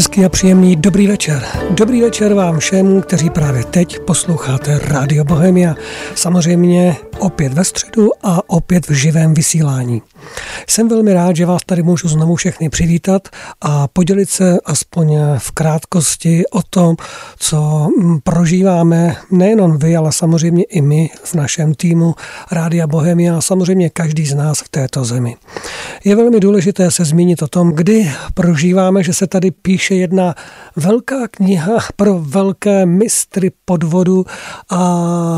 Hezký a příjemný dobrý večer. Dobrý večer vám všem, kteří právě teď posloucháte Radio Bohemia. Samozřejmě opět ve středu a opět v živém vysílání. Jsem velmi rád, že vás tady můžu znovu všechny přivítat a podělit se aspoň v krátkosti o tom, co prožíváme nejenom vy, ale samozřejmě i my v našem týmu Rádia Bohemia a samozřejmě každý z nás v této zemi. Je velmi důležité se zmínit o tom, kdy prožíváme, že se tady píše jedna velká kniha pro velké mistry podvodu a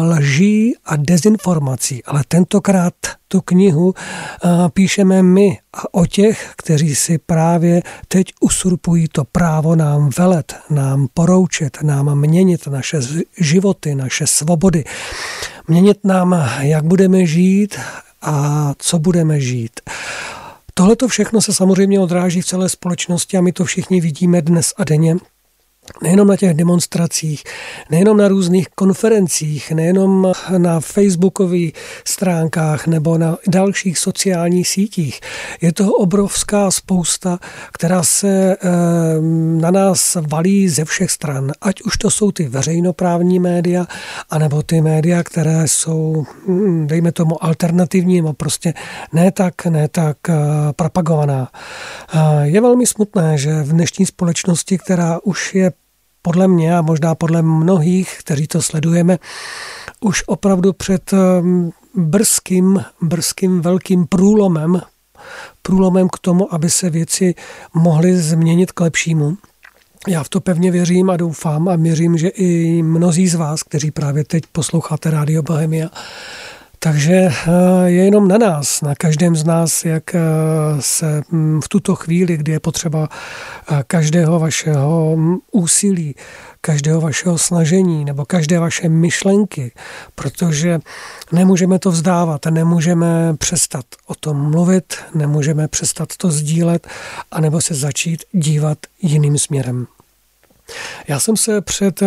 lží a dezinformací, ale tentokrát tu knihu píšeme my a o těch, kteří si právě teď usurpují to právo nám velet, nám poroučet, nám měnit naše životy, naše svobody, měnit nám, jak budeme žít a co budeme žít. Tohle to všechno se samozřejmě odráží v celé společnosti a my to všichni vidíme dnes a denně nejenom na těch demonstracích, nejenom na různých konferencích, nejenom na facebookových stránkách nebo na dalších sociálních sítích. Je toho obrovská spousta, která se eh, na nás valí ze všech stran. Ať už to jsou ty veřejnoprávní média, anebo ty média, které jsou, hm, dejme tomu, alternativní, nebo prostě ne tak, ne tak eh, propagovaná. Eh, je velmi smutné, že v dnešní společnosti, která už je podle mě a možná podle mnohých, kteří to sledujeme, už opravdu před um, brzkým, brzkým velkým průlomem, průlomem k tomu, aby se věci mohly změnit k lepšímu. Já v to pevně věřím a doufám a věřím, že i mnozí z vás, kteří právě teď posloucháte Rádio Bohemia, takže eh, je jenom na nás, na každém z nás, jak eh, se hm, v tuto chvíli, kdy je potřeba eh, každého vašeho hm, úsilí, každého vašeho snažení nebo každé vaše myšlenky, protože nemůžeme to vzdávat, nemůžeme přestat o tom mluvit, nemůžeme přestat to sdílet, anebo se začít dívat jiným směrem. Já jsem se před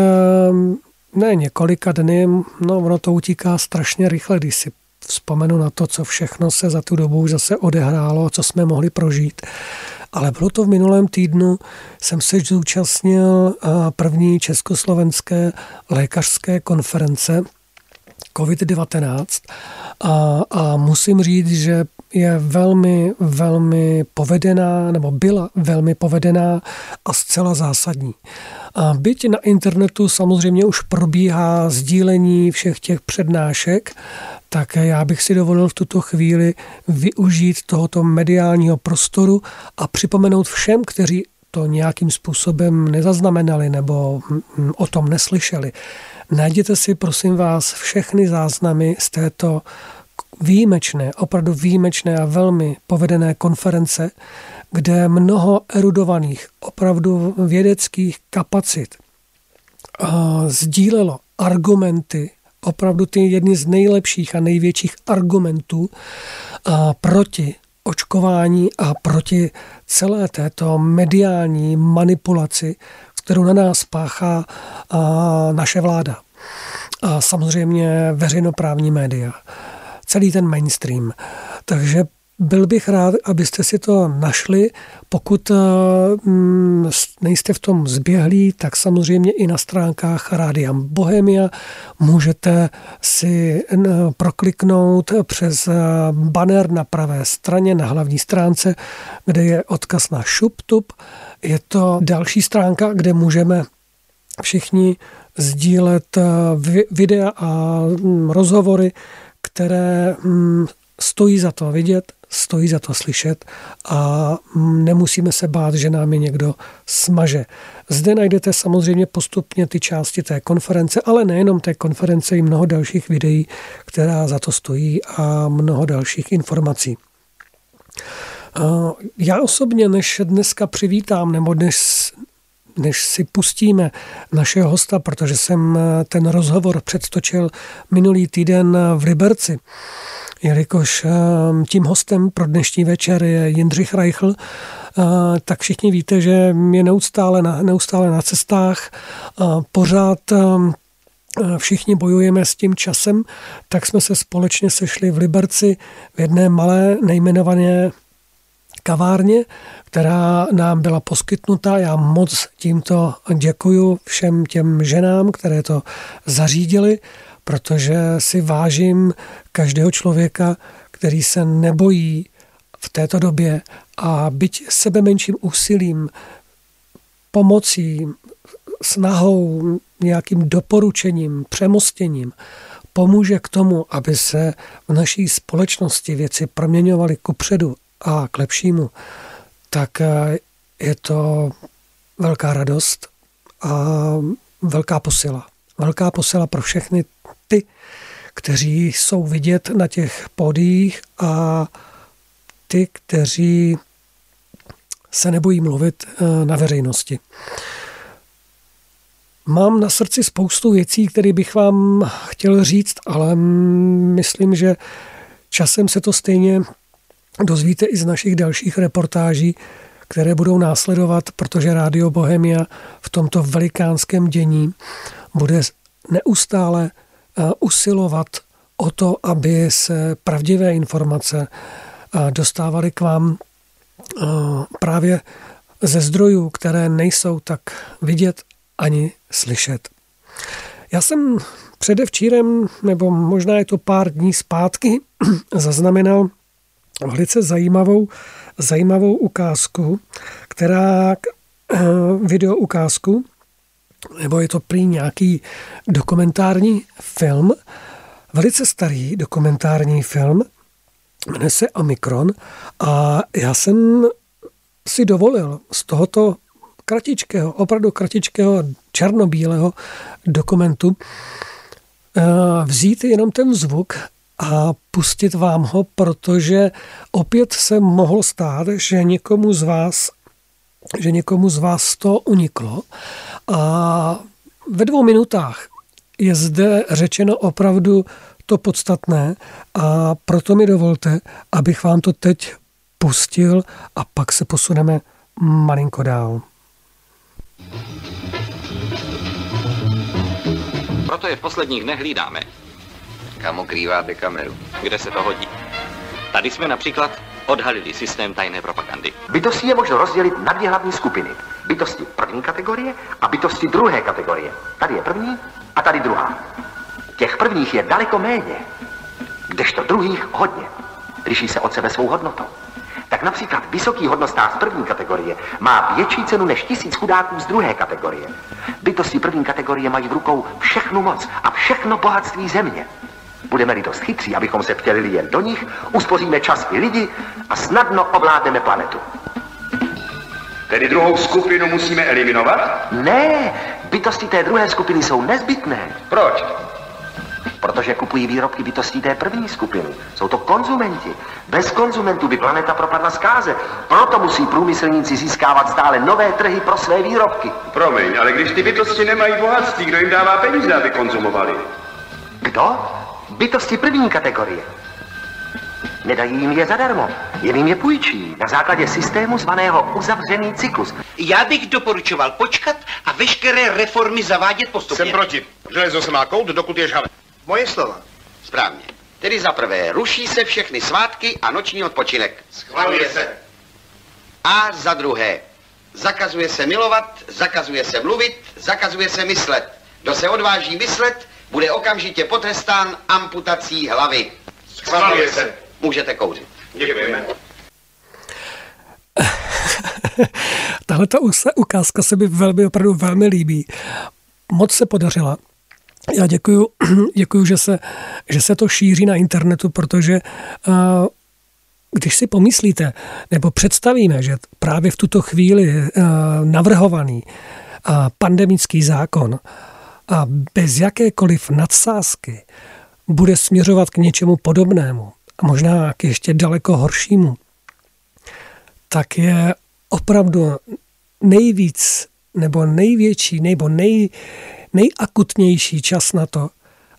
ne několika dny, no ono to utíká strašně rychle, když si vzpomenu na to, co všechno se za tu dobu zase odehrálo, co jsme mohli prožít. Ale bylo to v minulém týdnu, jsem se zúčastnil první československé lékařské konference COVID-19 a, a musím říct, že je velmi, velmi povedená, nebo byla velmi povedená a zcela zásadní. Byť na internetu samozřejmě už probíhá sdílení všech těch přednášek, tak já bych si dovolil v tuto chvíli využít tohoto mediálního prostoru a připomenout všem, kteří to nějakým způsobem nezaznamenali nebo o tom neslyšeli. Najděte si, prosím vás, všechny záznamy z této výjimečné, opravdu výjimečné a velmi povedené konference, kde mnoho erudovaných, opravdu vědeckých kapacit sdílelo argumenty, opravdu ty jedny z nejlepších a největších argumentů proti očkování a proti celé této mediální manipulaci, kterou na nás páchá naše vláda. A samozřejmě veřejnoprávní média celý ten mainstream. Takže byl bych rád, abyste si to našli. Pokud eh, mm, nejste v tom zběhlí, tak samozřejmě i na stránkách Rádia Bohemia můžete si prokliknout přes eh, banner na pravé straně, na hlavní stránce, kde je odkaz na ShubTub. Je to další stránka, kde můžeme všichni sdílet eh, videa a mm, rozhovory které mm, stojí za to vidět, stojí za to slyšet a mm, nemusíme se bát, že nám je někdo smaže. Zde najdete samozřejmě postupně ty části té konference, ale nejenom té konference, i mnoho dalších videí, která za to stojí a mnoho dalších informací. Já osobně, než dneska přivítám, nebo než, než si pustíme našeho hosta, protože jsem ten rozhovor předtočil minulý týden v Liberci, jelikož eh, tím hostem pro dnešní večer je Jindřich Reichl, eh, tak všichni víte, že je neustále na, neustále na cestách, pořád všichni bojujeme s tím časem, tak jsme se společně sešli v Liberci v jedné malé nejmenované kavárně, která nám byla poskytnuta. Já moc tímto děkuju všem těm ženám, které to zařídili, protože si vážím každého člověka, který se nebojí v této době a byť sebe menším úsilím, pomocí, snahou, nějakým doporučením, přemostěním pomůže k tomu, aby se v naší společnosti věci proměňovaly kupředu a k lepšímu, tak eh, je to velká radost a velká posila. Velká posila pro všechny ty, kteří jsou vidět na těch pódiích a ty, kteří se nebojí mluvit eh, na veřejnosti. Mám na srdci spoustu věcí, které bych vám chtěl říct, ale myslím, že časem se to stejně dozvíte i z našich dalších reportáží, které budou následovat, protože Rádio Bohemia v tomto velikánském dění bude neustále usilovat o to, aby se pravdivé informace eh, dostávaly k vám eh, právě ze zdrojů, které nejsou tak vidět ani slyšet. Já jsem předevčírem, nebo možná je to pár dní zpátky, zaznamenal velice zajímavou, zajímavou ukázku, která eh, video ukázku, nebo je to prý nějaký dokumentární film, velice starý dokumentární film, jmenuje se Omikron. A já jsem si dovolil z tohoto kratičkého, opravdu kratičkého černobílého dokumentu eh, vzít jenom ten zvuk a pustit vám ho, protože opět se mohlo stát, že někomu z vás že někomu z vás to uniklo. A ve dvou minutách je zde řečeno opravdu to podstatné a proto mi dovolte, abych vám to teď pustil a pak se posuneme malinko dál. Proto je v posledních dnech hlídáme. Kam ukrýváte kameru? Kde se to hodí. Tady jsme například odhalili systém tajné propagandy. Bytosti je možno rozdělit na dvě hlavní skupiny. Bytosti první kategorie a bytosti druhé kategorie. Tady je první a tady druhá. Těch prvních je daleko méně, kdežto druhých hodně. Liší se od sebe svou hodnotou tak například vysoký hodnostář z první kategorie má větší cenu než tisíc chudáků z druhé kategorie. Bytosti první kategorie mají v rukou všechnu moc a všechno bohatství země. Budeme-li dost chytří, abychom se vtělili jen do nich, uspoříme čas i lidi a snadno ovládneme planetu. Tedy druhou skupinu musíme eliminovat? Ne, bytosti té druhé skupiny jsou nezbytné. Proč? protože kupují výrobky bytostí té první skupiny. Jsou to konzumenti. Bez konzumentů by planeta propadla zkáze. Proto musí průmyslníci získávat stále nové trhy pro své výrobky. Promiň, ale když ty bytosti nemají bohatství, kdo jim dává peníze, aby konzumovali? Kdo? Bytosti první kategorie. Nedají jim je zadarmo, jen jim je půjčí na základě systému zvaného uzavřený cyklus. Já bych doporučoval počkat a veškeré reformy zavádět postupně. Jsem proti. Železo se má kout, dokud je žhavé. Moje slova. Správně. Tedy za prvé, ruší se všechny svátky a noční odpočinek. Schvaluje se. A za druhé, zakazuje se milovat, zakazuje se mluvit, zakazuje se myslet. Kdo se odváží myslet, bude okamžitě potrestán amputací hlavy. Schvaluje se. Můžete kouřit. Děkujeme. Tahle ta ukázka se mi velmi, opravdu velmi líbí. Moc se podařila. Já děkuju, děkuju že, se, že se to šíří na internetu, protože uh, když si pomyslíte, nebo představíme, že právě v tuto chvíli uh, navrhovaný uh, pandemický zákon a bez jakékoliv nadsázky bude směřovat k něčemu podobnému a možná k ještě daleko horšímu, tak je opravdu nejvíc nebo největší nebo nej, nejakutnější čas na to,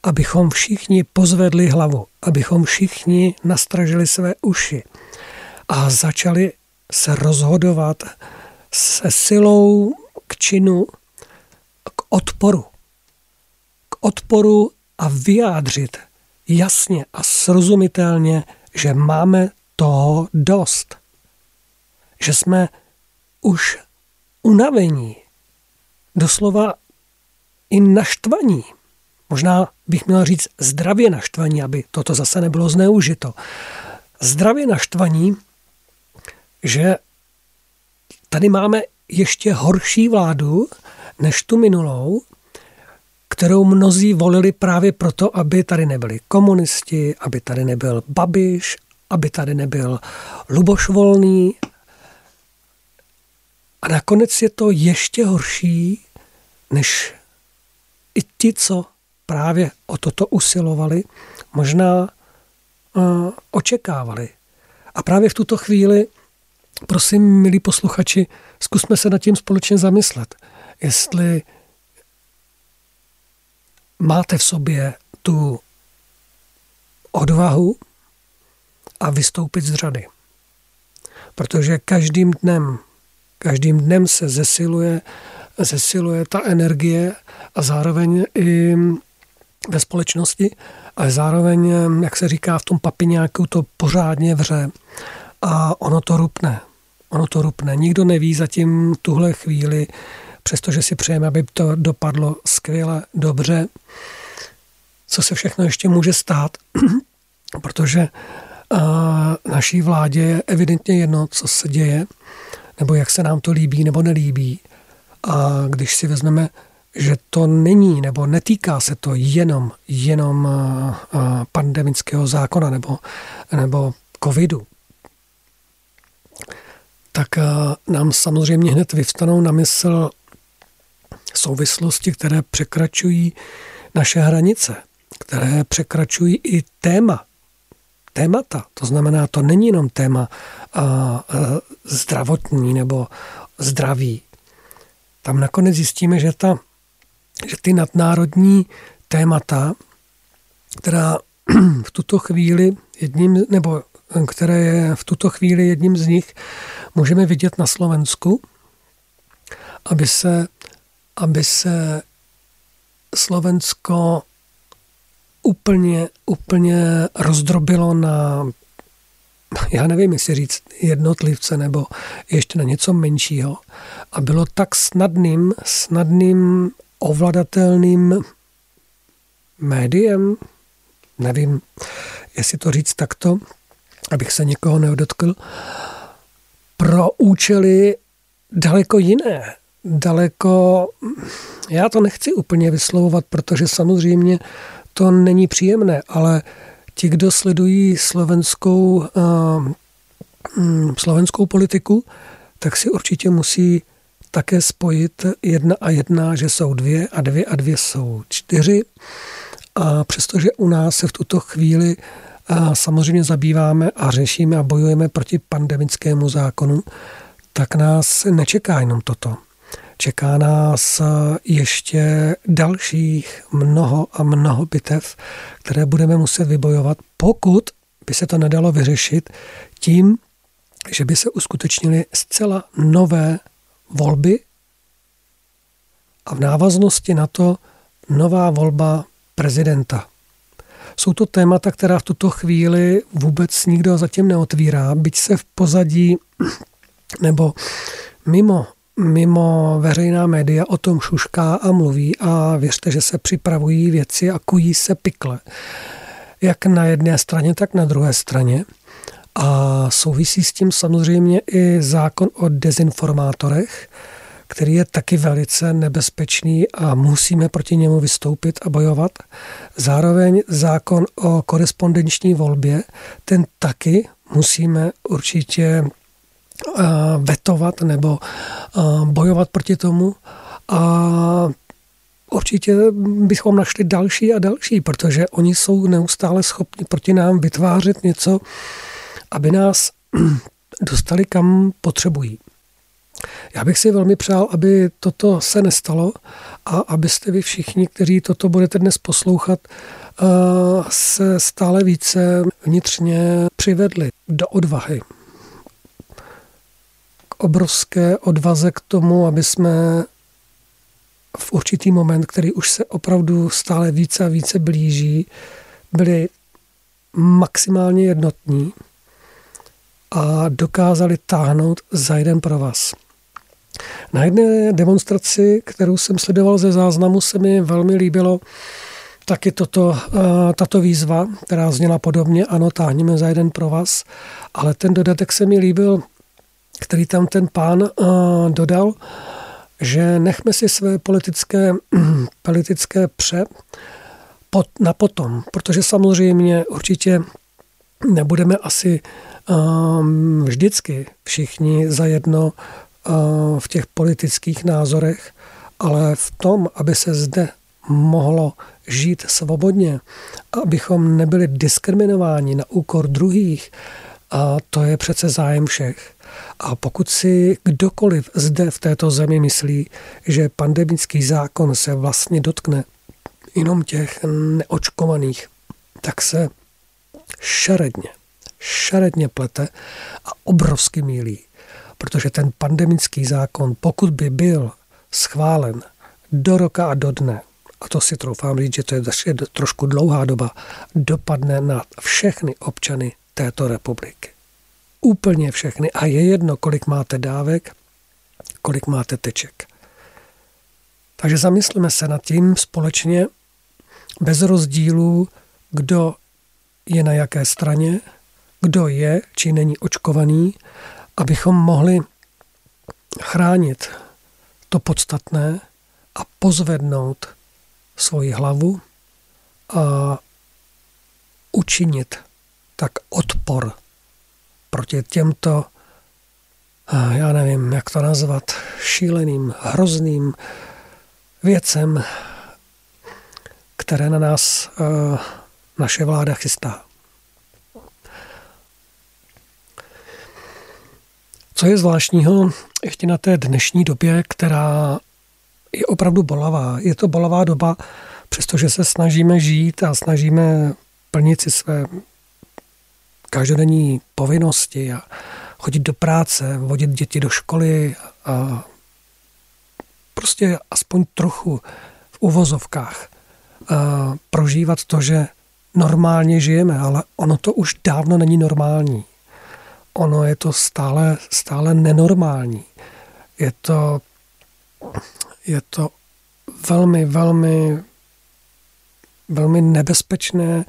abychom všichni pozvedli hlavu, abychom všichni nastražili své uši a začali se rozhodovat se silou k činu, k odporu. Odporu a vyjádřit jasně a srozumitelně, že máme toho dost. že jsme už unavení, doslova i naštvaní. Možná bych měl říct zdravě naštvaní, aby toto zase nebylo zneužito. Zdravě naštvaní, že tady máme ještě horší vládu než tu minulou, kterou mnozí volili právě proto, aby tady nebyli komunisti, aby tady nebyl Babiš, aby tady nebyl Luboš Volný. A nakonec je to ještě horší, než i ti, co právě o toto usilovali, možná uh, očekávali. A právě v tuto chvíli, prosím, milí posluchači, zkusme se nad tím společně zamyslet. Jestli máte v sobě tu odvahu a vystoupit z řady. Protože každým dnem, každým dnem se zesiluje, zesiluje ta energie a zároveň i ve společnosti, ale zároveň, jak se říká v tom papiňáku, to pořádně vře a ono to rupne. Ono to rupne. Nikdo neví zatím tuhle chvíli, přestože si přejeme, aby to dopadlo skvěle, dobře, co se všechno ještě může stát, protože naší vládě je evidentně jedno, co se děje, nebo jak se nám to líbí nebo nelíbí. A když si vezmeme, že to není nebo netýká se to jenom, jenom pandemického zákona nebo, nebo covidu, tak nám samozřejmě hned vyvstanou na mysl souvislosti, které překračují naše hranice, které překračují i téma, témata. To znamená, to není jenom téma a, a, zdravotní nebo zdraví. Tam nakonec zjistíme, že, ta, že ty nadnárodní témata, která v tuto chvíli jedním, nebo které je v tuto chvíli jedním z nich, můžeme vidět na Slovensku, aby se aby se Slovensko úplně, úplně rozdrobilo na, já nevím, jestli říct jednotlivce nebo ještě na něco menšího. A bylo tak snadným, snadným ovladatelným médiem, nevím, jestli to říct takto, abych se někoho neodotkl, pro účely daleko jiné, daleko, já to nechci úplně vyslovovat, protože samozřejmě to není příjemné, ale ti, kdo sledují slovenskou, uh, slovenskou politiku, tak si určitě musí také spojit jedna a jedna, že jsou dvě a dvě a dvě jsou čtyři. A přestože u nás se v tuto chvíli a samozřejmě zabýváme a řešíme a bojujeme proti pandemickému zákonu, tak nás nečeká jenom toto. Čeká nás ještě dalších mnoho a mnoho bitev, které budeme muset vybojovat, pokud by se to nedalo vyřešit tím, že by se uskutečnily zcela nové volby a v návaznosti na to nová volba prezidenta. Jsou to témata, která v tuto chvíli vůbec nikdo zatím neotvírá, byť se v pozadí nebo mimo mimo veřejná média o tom šušká a mluví a věřte, že se připravují věci a kují se pikle. Jak na jedné straně, tak na druhé straně. A souvisí s tím samozřejmě i zákon o dezinformátorech, který je taky velice nebezpečný a musíme proti němu vystoupit a bojovat. Zároveň zákon o korespondenční volbě, ten taky musíme určitě vetovat nebo bojovat proti tomu. A určitě bychom našli další a další, protože oni jsou neustále schopni proti nám vytvářet něco, aby nás dostali kam potřebují. Já bych si velmi přál, aby toto se nestalo a abyste vy všichni, kteří toto budete dnes poslouchat, se stále více vnitřně přivedli do odvahy, obrovské odvaze k tomu, aby jsme v určitý moment, který už se opravdu stále více a více blíží, byli maximálně jednotní a dokázali táhnout za jeden pro vás. Na jedné demonstraci, kterou jsem sledoval ze záznamu, se mi velmi líbilo taky toto, eh, tato výzva, která zněla podobně, ano, táhneme za jeden pro vás, ale ten dodatek se mi líbil, který tam ten pán eh, dodal, že nechme si své politické, politické pře pot, na potom, protože samozřejmě určitě nebudeme asi um, vždycky všichni zajedno uh, v těch politických názorech, ale v tom, aby se zde mohlo žít svobodně, abychom nebyli diskriminováni na úkor druhých, a to je přece zájem všech. A pokud si kdokoliv zde v této zemi myslí, že pandemický zákon se vlastně dotkne jenom těch neočkovaných, tak se šaredně, šaredně plete a obrovsky mílí. Protože ten pandemický zákon, pokud by byl schválen do roka a do dne, a to si troufám říct, že to je trošku dlouhá doba, dopadne na všechny občany této republiky. Úplně všechny. A je jedno, kolik máte dávek, kolik máte teček. Takže zamysleme se nad tím společně, bez rozdílů, kdo je na jaké straně, kdo je či není očkovaný, abychom mohli chránit to podstatné a pozvednout svoji hlavu a učinit tak odpor proti těmto, já nevím, jak to nazvat, šíleným, hrozným věcem, které na nás naše vláda chystá. Co je zvláštního ještě na té dnešní době, která je opravdu bolavá. Je to bolavá doba, přestože se snažíme žít a snažíme plnit si své každodenní povinnosti a chodit do práce, vodit děti do školy a prostě aspoň trochu v uvozovkách prožívat to, že normálně žijeme, ale ono to už dávno není normální. Ono je to stále, stále nenormální. Je to je to velmi, velmi, velmi nebezpečné,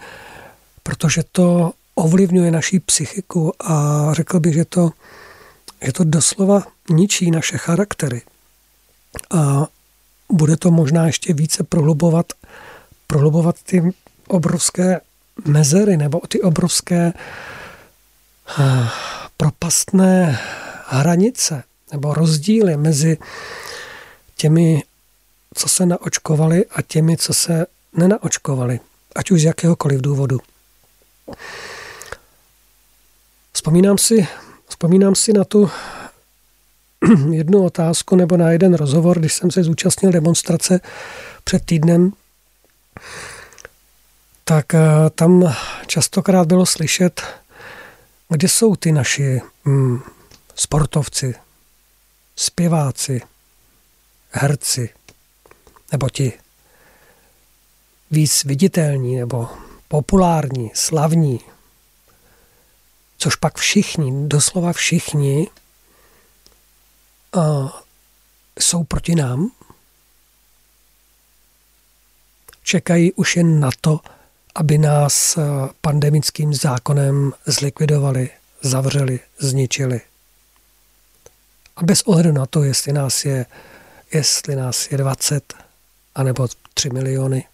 protože to ovlivňuje naší psychiku a řekl bych, že to, že to doslova ničí naše charaktery. A bude to možná ještě více prohlubovat, prohlubovat ty obrovské mezery nebo ty obrovské eh, propastné hranice nebo rozdíly mezi těmi, co se naočkovali a těmi, co se nenaočkovali, ať už z jakéhokoliv důvodu. Vzpomínám si, vzpomínám si na tu jednu otázku nebo na jeden rozhovor, když jsem se zúčastnil demonstrace před týdnem, tak eh, tam častokrát bylo slyšet, kde jsou ty naši mm, sportovci, zpěváci, herci, nebo ti víc viditelní nebo populární, slavní, což pak všichni, doslova všichni, uh, jsou proti nám, čekají už jen na to, aby nás pandemickým zákonem zlikvidovali, zavřeli, zničili. A bez ohledu na to, jestli nás je jestli nás je 20 anebo 3 miliony,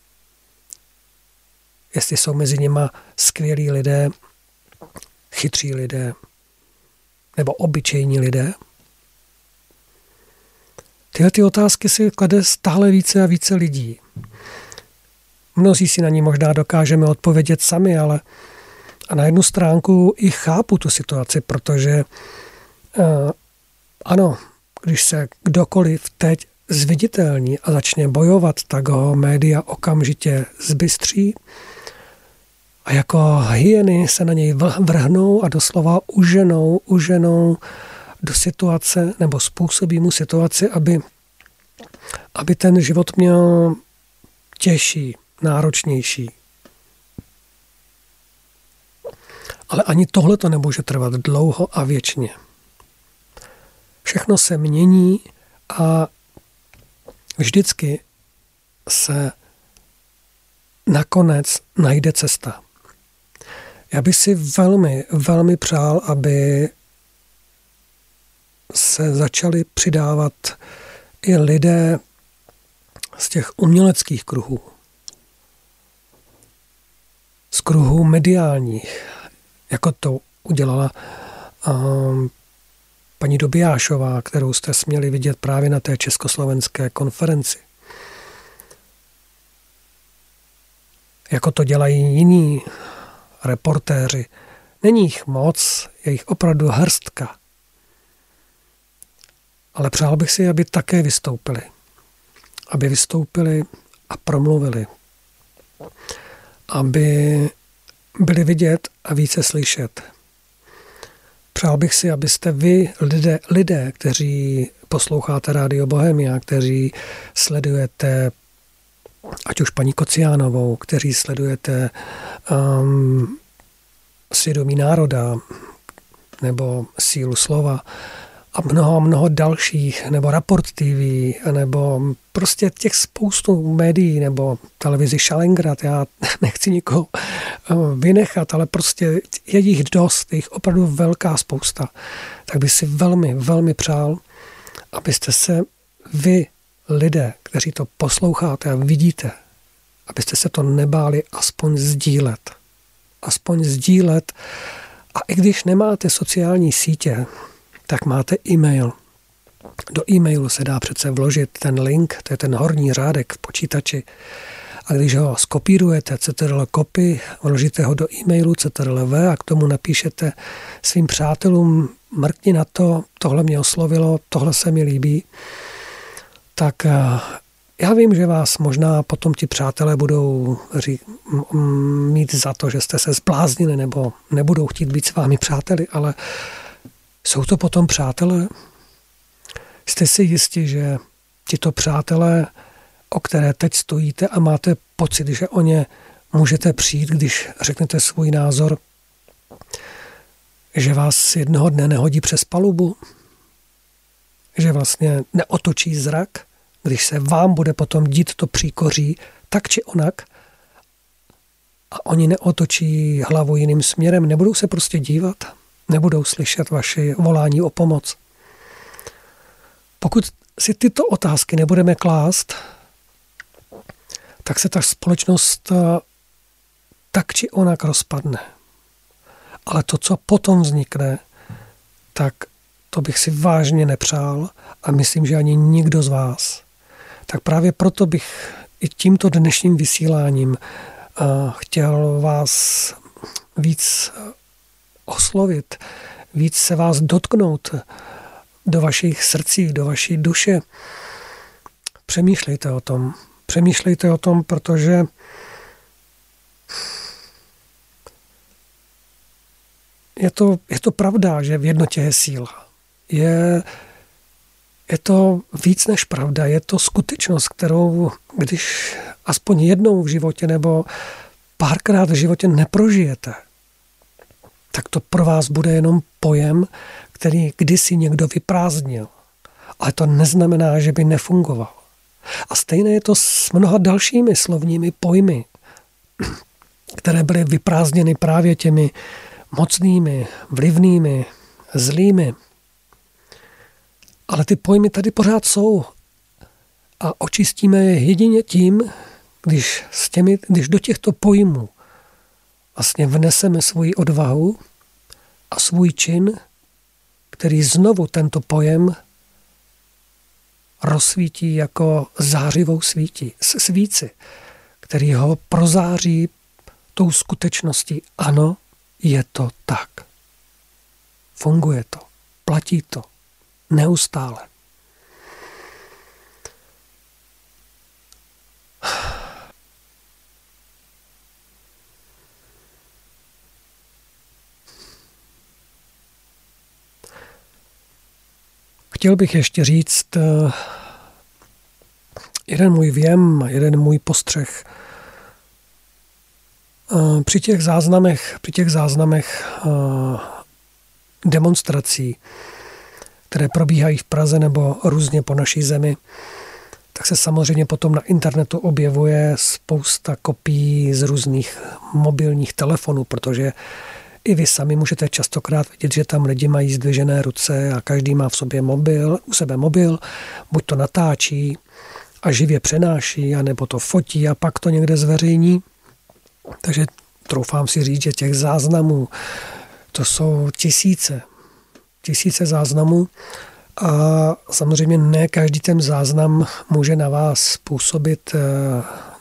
jestli jsou mezi nima skvělí lidé, chytří lidé nebo obyčejní lidé. Tyhle ty otázky si klade stále více a více lidí. Mnozí si na ní možná dokážeme odpovědět sami, ale a na jednu stránku i chápu tu situaci, protože uh, ano, když se kdokoliv teď zviditelní a začne bojovat, tak ho média okamžitě zbystří a jako hyeny se na něj vrhnou a doslova uženou, uženou do situace nebo způsobí mu situaci, aby, aby ten život měl těžší, náročnější. Ale ani tohle to nemůže trvat dlouho a věčně. Všechno se mění a vždycky se nakonec najde cesta. Já bych si velmi, velmi přál, aby se začali přidávat i lidé z těch uměleckých kruhů, z kruhů mediálních, jako to udělala um, paní Dobijášová, kterou jste směli vidět právě na té československé konferenci. Jako to dělají jiní reportéři. Není jich moc, je jich opravdu hrstka. Ale přál bych si, aby také vystoupili. Aby vystoupili a promluvili. Aby byli vidět a více slyšet. Přál bych si, abyste vy, lidé, lidé kteří posloucháte Rádio Bohemia, kteří sledujete ať už paní Kociánovou, kteří sledujete um, svědomí národa nebo sílu slova a mnoho, mnoho dalších, nebo Raport TV, nebo prostě těch spoustu médií, nebo televizi Šalengrad, já nechci nikoho uh, vynechat, ale prostě je jich dost, je jich opravdu velká spousta. Tak bych si velmi, velmi přál, abyste se vy lidé, kteří to posloucháte a vidíte, abyste se to nebáli aspoň sdílet. Aspoň sdílet. A i když nemáte sociální sítě, tak máte e-mail. Do e-mailu se dá přece vložit ten link, to je ten horní řádek v počítači. A když ho skopírujete, ctrl copy, vložíte ho do e-mailu ctrl a k tomu napíšete svým přátelům, mrkni na to, tohle mě oslovilo, tohle se mi líbí, tak eh, já vím, že vás možná potom ti přátelé budou mít za to, že jste se zbláznili nebo nebudou chtít být s vámi přáteli, ale jsou to potom přátelé? Jste si jistí, že tito přátelé, o které teď stojíte a máte pocit, že o ně můžete přijít, když řeknete svůj názor, že vás jednoho dne nehodí přes palubu? Že vlastně neotočí zrak, když se vám bude potom dít to příkoří tak či onak a oni neotočí hlavu jiným směrem, nebudou se prostě dívat, nebudou slyšet vaše volání o pomoc. Pokud si tyto otázky nebudeme klást, tak se ta společnost eh, tak či onak rozpadne. Ale to, co potom vznikne, tak to bych si vážně nepřál a myslím, že ani nikdo z vás. Tak právě proto bych i tímto dnešním vysíláním eh, chtěl vás víc oslovit, víc se vás dotknout do vašich srdcí, do vaší duše. Přemýšlejte o tom. Přemýšlejte o tom, protože je to, je to pravda, že v jednotě je síla je, je to víc než pravda, je to skutečnost, kterou když aspoň jednou v životě nebo párkrát v životě neprožijete, tak to pro vás bude jenom pojem, který kdysi někdo vyprázdnil. Ale to neznamená, že by nefungoval. A stejné je to s mnoha dalšími slovními pojmy, které byly vyprázdněny právě těmi mocnými, vlivnými, zlými, ale ty pojmy tady pořád jsou. A očistíme je jedině tím, když, s těmi, když do těchto pojmů vlastně vneseme svoji odvahu a svůj čin, který znovu tento pojem rozsvítí jako zářivou svítí, svíci, který ho prozáří tou skutečností. Ano, je to tak. Funguje to, platí to. Neustále. Chtěl bych ještě říct eh, jeden můj věm, jeden můj postřeh. Při těch záznamech, při těch záznamech demonstrací, které probíhají v Praze nebo různě po naší zemi, tak se samozřejmě potom na internetu objevuje spousta kopií z různých mobilních telefonů, protože i vy sami můžete častokrát vidět, že tam lidi mají zdvižené ruce a každý má v sobě mobil, u sebe mobil, buď to natáčí a živě přenáší, anebo to fotí a pak to někde zveřejní. Takže troufám si říct, že těch záznamů to jsou tisíce, tisíce záznamů a samozřejmě ne každý ten záznam může na vás působit eh,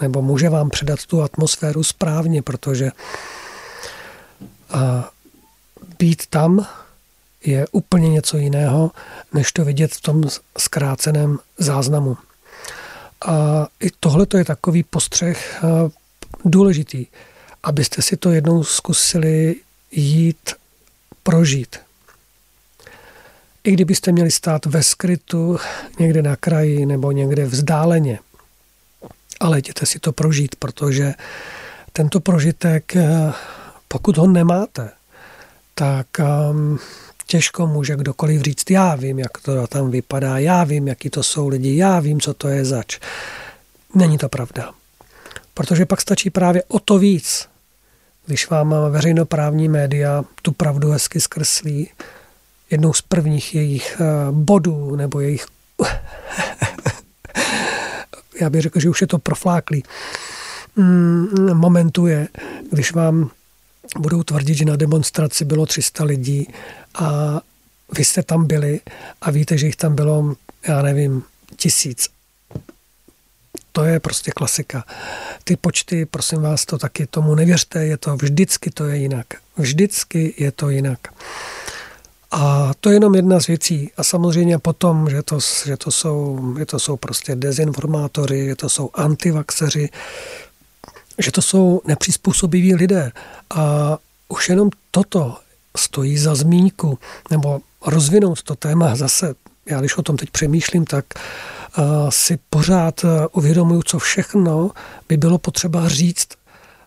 nebo může vám předat tu atmosféru správně, protože být tam je úplně něco jiného, než to vidět v tom zkráceném záznamu. A i tohle je takový postřeh eh, důležitý, abyste si to jednou zkusili jít prožít. I kdybyste měli stát ve skrytu někde na kraji nebo někde vzdáleně, ale jděte si to prožít, protože tento prožitek, eh, pokud ho nemáte, tak um, těžko může kdokoliv říct, já vím, jak to tam vypadá, já vím, jaký to jsou lidi, já vím, co to je zač. Není to pravda. Protože pak stačí právě o to víc, když vám veřejnoprávní média tu pravdu hezky zkreslí, jednou z prvních jejich eh, bodů nebo jejich já bych řekl, že už je to profláklý mm, momentu je, když vám budou tvrdit, že na demonstraci bylo 300 lidí a vy jste tam byli a víte, že jich tam bylo, já nevím, tisíc. To je prostě klasika. Ty počty, prosím vás, to taky tomu nevěřte, je to vždycky to je jinak. Vždycky je to jinak. A to je jenom jedna z věcí. A samozřejmě potom, že to, že to, jsou, že to jsou prostě dezinformátory, že to jsou antivaxeři, že to jsou nepřizpůsobiví lidé. A už jenom toto stojí za zmínku, nebo rozvinout to téma zase. Já když o tom teď přemýšlím, tak uh, si pořád uh, uvědomuju, co všechno by bylo potřeba říct,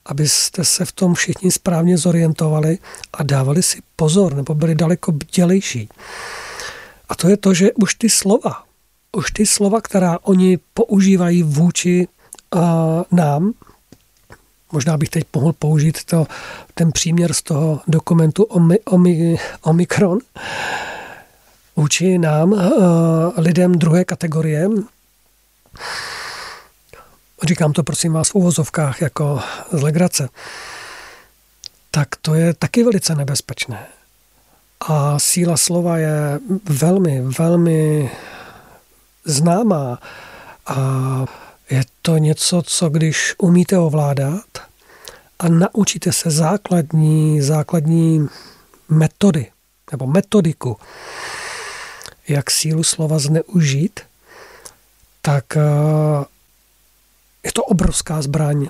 abyste se v tom všichni správně zorientovali a dávali si pozor, nebo byli daleko bdělejší. A to je to, že už ty slova, už ty slova, která oni používají vůči uh, nám, Možná bych teď mohl použít to, ten příměr z toho dokumentu Omi, Omi, Omikron vůči nám, uh, lidem druhé kategorie. Říkám to prosím vás v uvozovkách jako z legrace. Tak to je taky velice nebezpečné. A síla slova je velmi, velmi známá. A je to něco, co když umíte ovládat a naučíte se základní, základní metody nebo metodiku, jak sílu slova zneužít, tak eh, je to obrovská zbraň.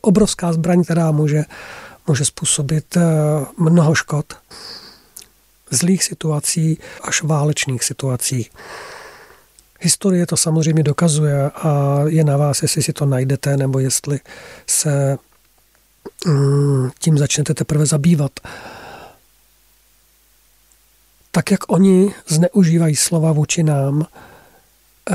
Obrovská zbraň, která může, může způsobit eh, mnoho škod. Zlých situací až válečných situací. Historie to samozřejmě dokazuje a je na vás, jestli si to najdete, nebo jestli se mm, tím začnete teprve zabývat. Tak jak oni zneužívají slova vůči nám, eh,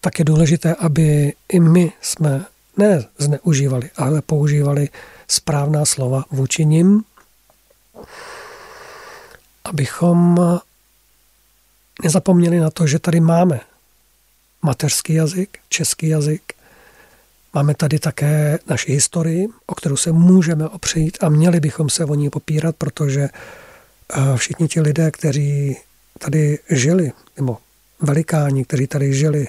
tak je důležité, aby i my jsme ne zneužívali, ale používali správná slova vůči nim, abychom nezapomněli na to, že tady máme mateřský jazyk, český jazyk. Máme tady také naši historii, o kterou se můžeme opřít a měli bychom se o ní popírat, protože eh, všichni ti lidé, kteří tady žili, nebo velikáni, kteří tady žili,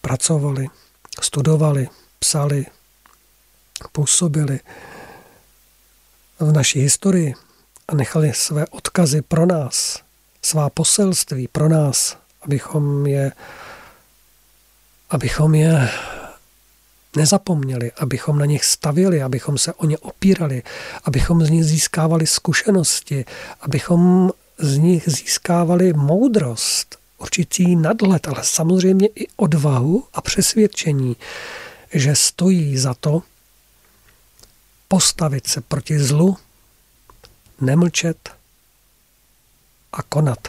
pracovali, studovali, psali, působili v naší historii a nechali své odkazy pro nás, svá poselství pro nás, abychom je abychom je nezapomněli, abychom na nich stavili, abychom se o ně opírali, abychom z nich získávali zkušenosti, abychom z nich získávali moudrost, určitý nadhled, ale samozřejmě i odvahu a přesvědčení, že stojí za to postavit se proti zlu, nemlčet a konat.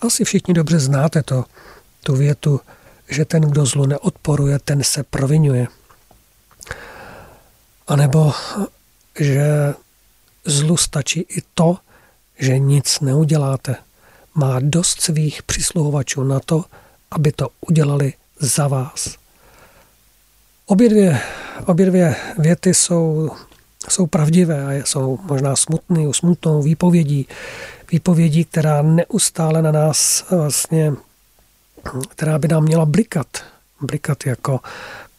Asi všichni dobře znáte to, tu větu, že ten, kdo zlu neodporuje, ten se provinuje. A nebo, že zlu stačí i to, že nic neuděláte. Má dost svých přisluhovačů na to, aby to udělali za vás. Obě dvě, obě dvě věty jsou, jsou pravdivé a jsou možná smutný, smutnou výpovědí, výpovědí, která neustále na nás vlastně, která by nám měla blikat, blikat jako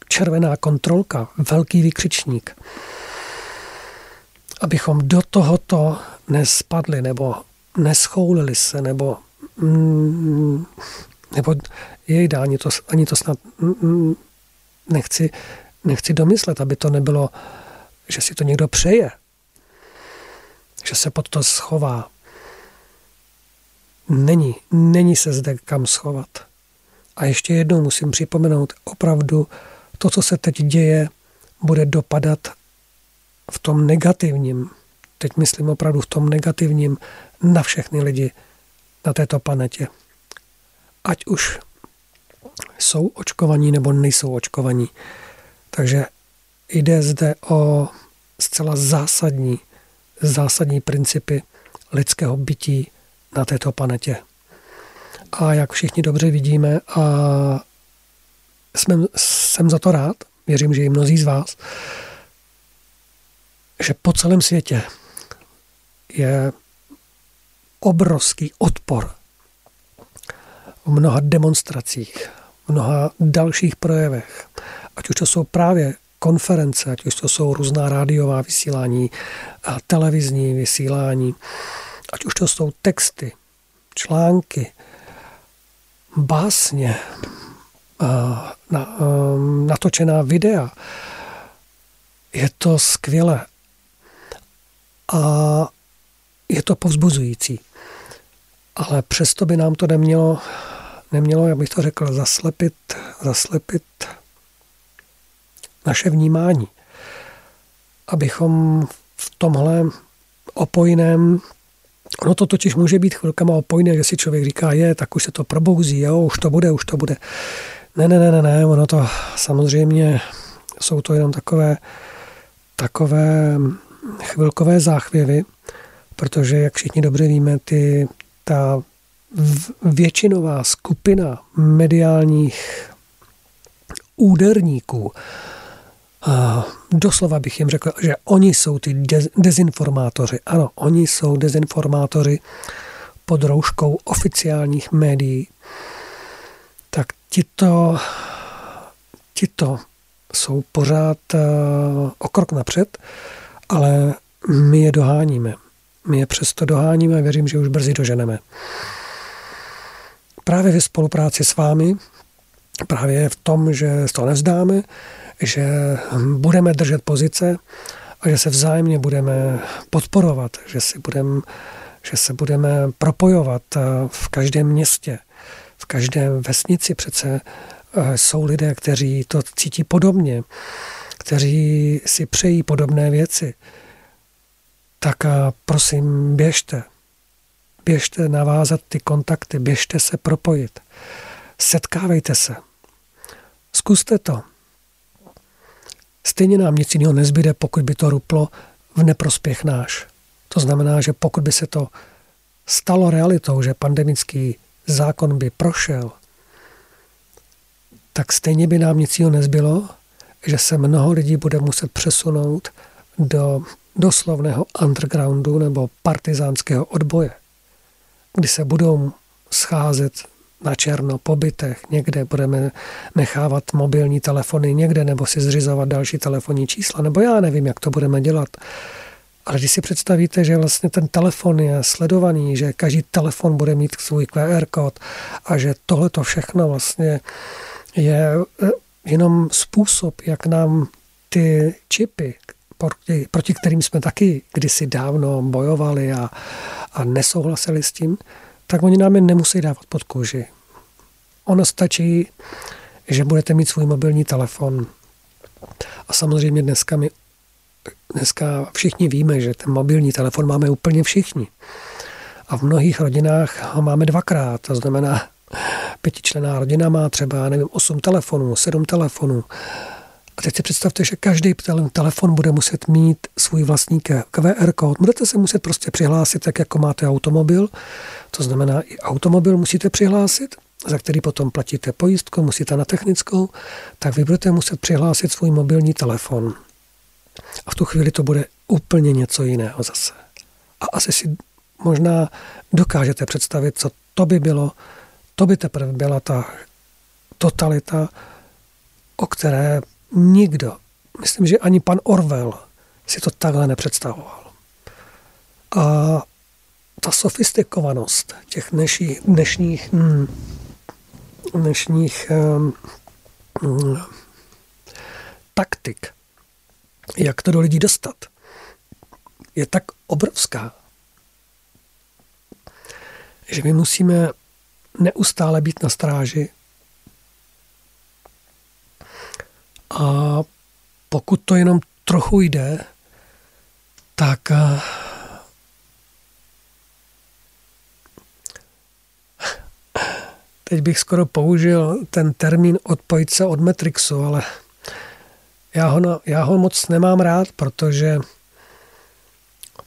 červená kontrolka, velký vykřičník. Abychom do tohoto nespadli, nebo neschoulili se, nebo mm, nebo jej ani to, ani to snad mm, mm, nechci, nechci domyslet, aby to nebylo, že si to někdo přeje, že se pod to schová. Není, není se zde kam schovat. A ještě jednou musím připomenout, opravdu to, co se teď děje, bude dopadat v tom negativním, teď myslím opravdu v tom negativním, na všechny lidi na této planetě. Ať už jsou očkovaní nebo nejsou očkovaní. Takže jde zde o zcela zásadní, zásadní principy lidského bytí na této planetě. A jak všichni dobře vidíme, a jsme, jsem za to rád, věřím, že i mnozí z vás, že po celém světě je obrovský odpor v mnoha demonstracích, v mnoha dalších projevech, ať už to jsou právě konference, ať už to jsou různá rádiová vysílání a televizní vysílání, ať už to jsou texty, články, básně, na, natočená videa. Je to skvělé. A to povzbuzující. Ale přesto by nám to nemělo nemělo, jak bych to řekl, zaslepit, zaslepit naše vnímání. Abychom v tomhle opojném, ono to totiž může být chvilkama opojné, že si člověk říká, je, tak už se to probouzí, jo, už to bude, už to bude. Ne, ne, ne, ne, ne, ono to samozřejmě jsou to jenom takové, takové chvilkové záchvěvy, protože, jak všichni dobře víme, ty, ta většinová skupina mediálních úderníků, a doslova bych jim řekl, že oni jsou ty dezinformátoři. Ano, oni jsou dezinformátoři pod rouškou oficiálních médií. Tak tito, tito jsou pořád o krok napřed, ale my je doháníme. My je přesto doháníme a věřím, že už brzy doženeme právě ve spolupráci s vámi, právě v tom, že toho nevzdáme, že budeme držet pozice a že se vzájemně budeme podporovat, že, si budeme, že se budeme propojovat v každém městě, v každé vesnici přece eh, jsou lidé, kteří to cítí podobně, kteří si přejí podobné věci. Tak prosím, běžte, běžte navázat ty kontakty, běžte se propojit. Setkávejte se. Zkuste to. Stejně nám nic jiného nezbyde, pokud by to ruplo v neprospěch náš. To znamená, že pokud by se to stalo realitou, že pandemický zákon by prošel, tak stejně by nám nic jiného nezbylo, že se mnoho lidí bude muset přesunout do doslovného undergroundu nebo partizánského odboje kdy se budou scházet na černo po bytech, někde budeme nechávat mobilní telefony někde nebo si zřizovat další telefonní čísla, nebo já nevím, jak to budeme dělat. Ale když si představíte, že vlastně ten telefon je sledovaný, že každý telefon bude mít svůj QR kód a že tohle to všechno vlastně je eh, jenom způsob, jak nám ty čipy, proti, proti kterým jsme taky kdysi dávno bojovali a, a nesouhlasili s tím, tak oni nám je nemusí dávat pod kůži. Ono stačí, že budete mít svůj mobilní telefon A samozřejmě dneska my dneska všichni víme, že ten mobilní telefon máme úplně všichni. A v mnohých rodinách ho máme dvakrát. To znamená, pětičlená rodina má třeba, nevím, osm telefonů, sedm telefonů. A teď si představte, že každý telefon bude muset mít svůj vlastní QR kód. Budete se muset prostě přihlásit, tak jako máte automobil. To znamená, i automobil musíte přihlásit, za který potom platíte pojistku, musíte na technickou, tak vy budete muset přihlásit svůj mobilní telefon. A v tu chvíli to bude úplně něco jiného zase. A asi si možná dokážete představit, co to by bylo. To by teprve byla ta totalita, o které nikdo, myslím, že ani pan Orwell si to takhle nepředstavoval. A ta sofistikovanost těch dnešních, dnešních, hm, dnešních hm, hm, taktik, jak to do lidí dostat, je tak obrovská, že my musíme neustále být na stráži a pokud to jenom trochu jde, tak eh, teď bych skoro použil ten termín odpojit se od Matrixu, ale já ho, já ho moc nemám rád, protože,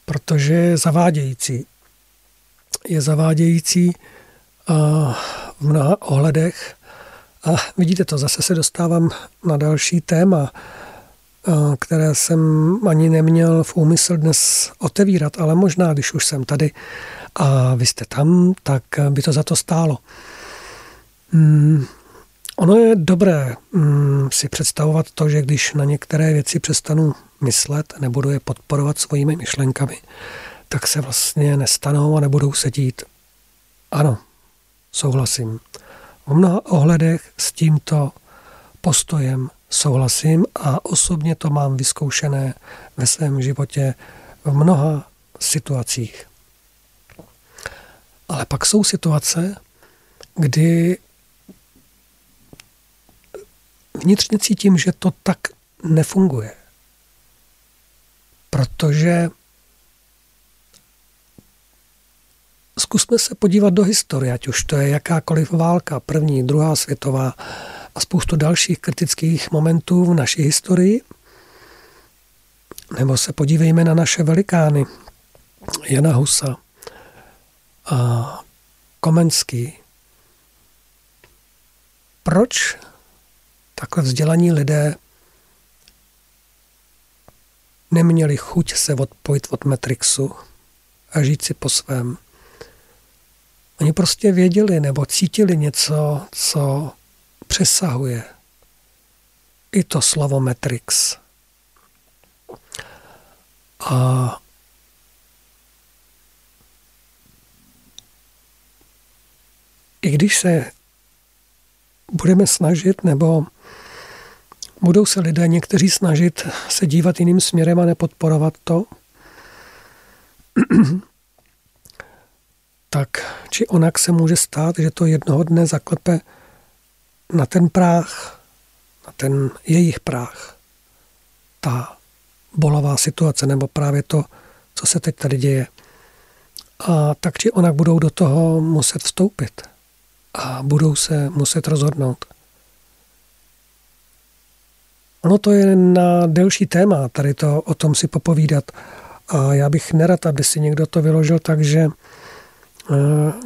protože je zavádějící. Je zavádějící v mnoha ohledech. A vidíte to, zase se dostávám na další téma, které jsem ani neměl v úmysl dnes otevírat, ale možná, když už jsem tady a vy jste tam, tak by to za to stálo. Hmm, Ono je dobré mm, si představovat to, že když na některé věci přestanu myslet, nebudu je podporovat svými myšlenkami, tak se vlastně nestanou a nebudou se dít. Ano, souhlasím. V mnoha ohledech s tímto postojem souhlasím a osobně to mám vyzkoušené ve svém životě v mnoha situacích. Ale pak jsou situace, kdy vnitřně cítím, že to tak nefunguje. Protože zkusme se podívat do historie, ať už to je jakákoliv válka, první, druhá světová a spoustu dalších kritických momentů v naší historii. Nebo se podívejme na naše velikány, Jana Husa a Komenský. Proč takhle vzdělaní lidé neměli chuť se odpojit od Matrixu a žít si po svém. Oni prostě věděli nebo cítili něco, co přesahuje i to slovo Matrix. A i když se budeme snažit nebo Budou se lidé někteří snažit se dívat jiným směrem a nepodporovat to? tak či onak se může stát, že to jednoho dne zaklepe na ten práh, na ten jejich práh, ta bolavá situace, nebo právě to, co se teď tady děje. A tak či onak budou do toho muset vstoupit a budou se muset rozhodnout. Ono to je na delší téma, tady to o tom si popovídat. A já bych nerad, aby si někdo to vyložil tak, že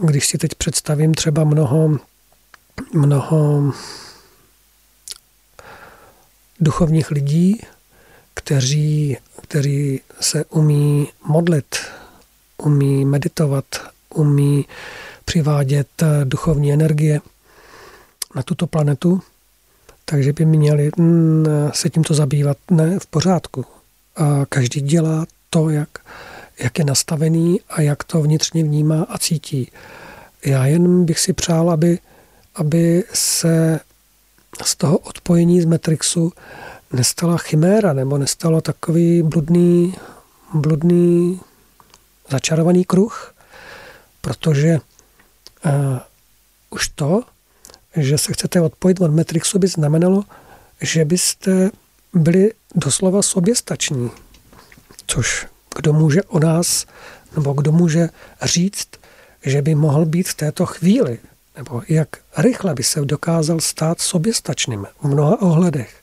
když si teď představím třeba mnoho, mnoho duchovních lidí, kteří, kteří se umí modlit, umí meditovat, umí přivádět duchovní energie na tuto planetu, takže by měli mm, se tímto zabývat. Ne, v pořádku. A každý dělá to, jak, jak je nastavený a jak to vnitřně vnímá a cítí. Já jen bych si přál, aby, aby se z toho odpojení z Matrixu nestala chiméra nebo nestalo takový bludný, bludný začarovaný kruh, protože uh, už to, že se chcete odpojit od Matrixu, by znamenalo, že byste byli doslova soběstační, což kdo může o nás, nebo kdo může říct, že by mohl být v této chvíli, nebo jak rychle by se dokázal stát soběstačným v mnoha ohledech.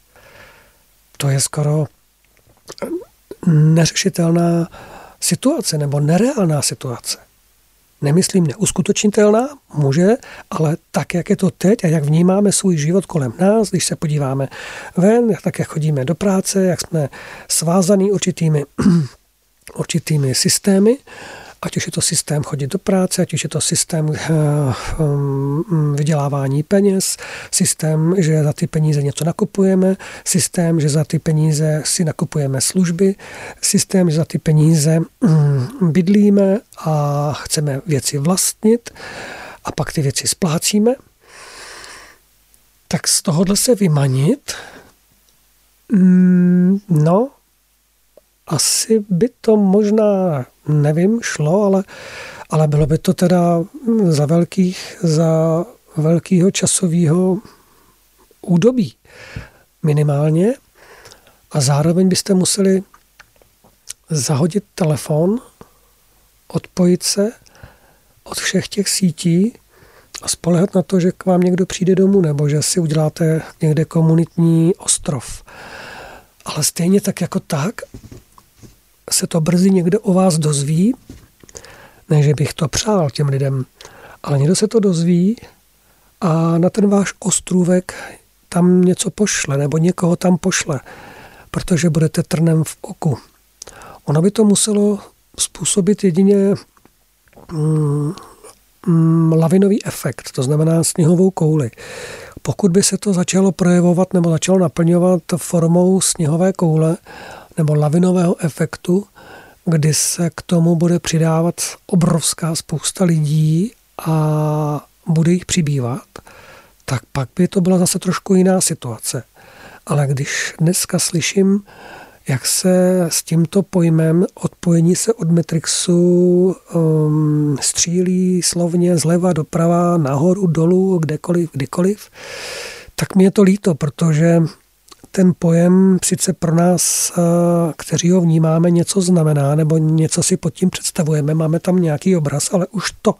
To je skoro neřešitelná situace nebo nereálná situace. Nemyslím neuskutečnitelná, může, ale tak, jak je to teď a jak vnímáme svůj život kolem nás, když se podíváme ven, tak jak chodíme do práce, jak jsme svázaný určitými, určitými systémy, ať už je to systém chodit do práce, ať už je to systém uh, um, vydělávání peněz, systém, že za ty peníze něco nakupujeme, systém, že za ty peníze si nakupujeme služby, systém, že za ty peníze um, bydlíme a chceme věci vlastnit a pak ty věci splácíme, tak z tohohle se vymanit, mm, no, asi by to možná, nevím, šlo, ale, ale bylo by to teda za velkých, za velkého časového údobí minimálně a zároveň byste museli zahodit telefon, odpojit se od všech těch sítí a spolehat na to, že k vám někdo přijde domů nebo že si uděláte někde komunitní ostrov. Ale stejně tak jako tak se to brzy někdo o vás dozví, ne, že bych to přál těm lidem, ale někdo se to dozví a na ten váš ostrůvek tam něco pošle, nebo někoho tam pošle, protože budete trnem v oku. Ono by to muselo způsobit jedině mm, mm, lavinový efekt, to znamená sněhovou kouli. Pokud by se to začalo projevovat nebo začalo naplňovat formou sněhové koule, nebo lavinového efektu, kdy se k tomu bude přidávat obrovská spousta lidí a bude jich přibývat, tak pak by to byla zase trošku jiná situace. Ale když dneska slyším, jak se s tímto pojmem odpojení se od Matrixu um, střílí slovně zleva doprava, nahoru, dolů, kdekoliv, kdykoliv, tak mi je to líto, protože ten pojem sice pro nás, eh, kteří ho vnímáme, něco znamená, nebo něco si pod tím představujeme, máme tam nějaký obraz, ale už to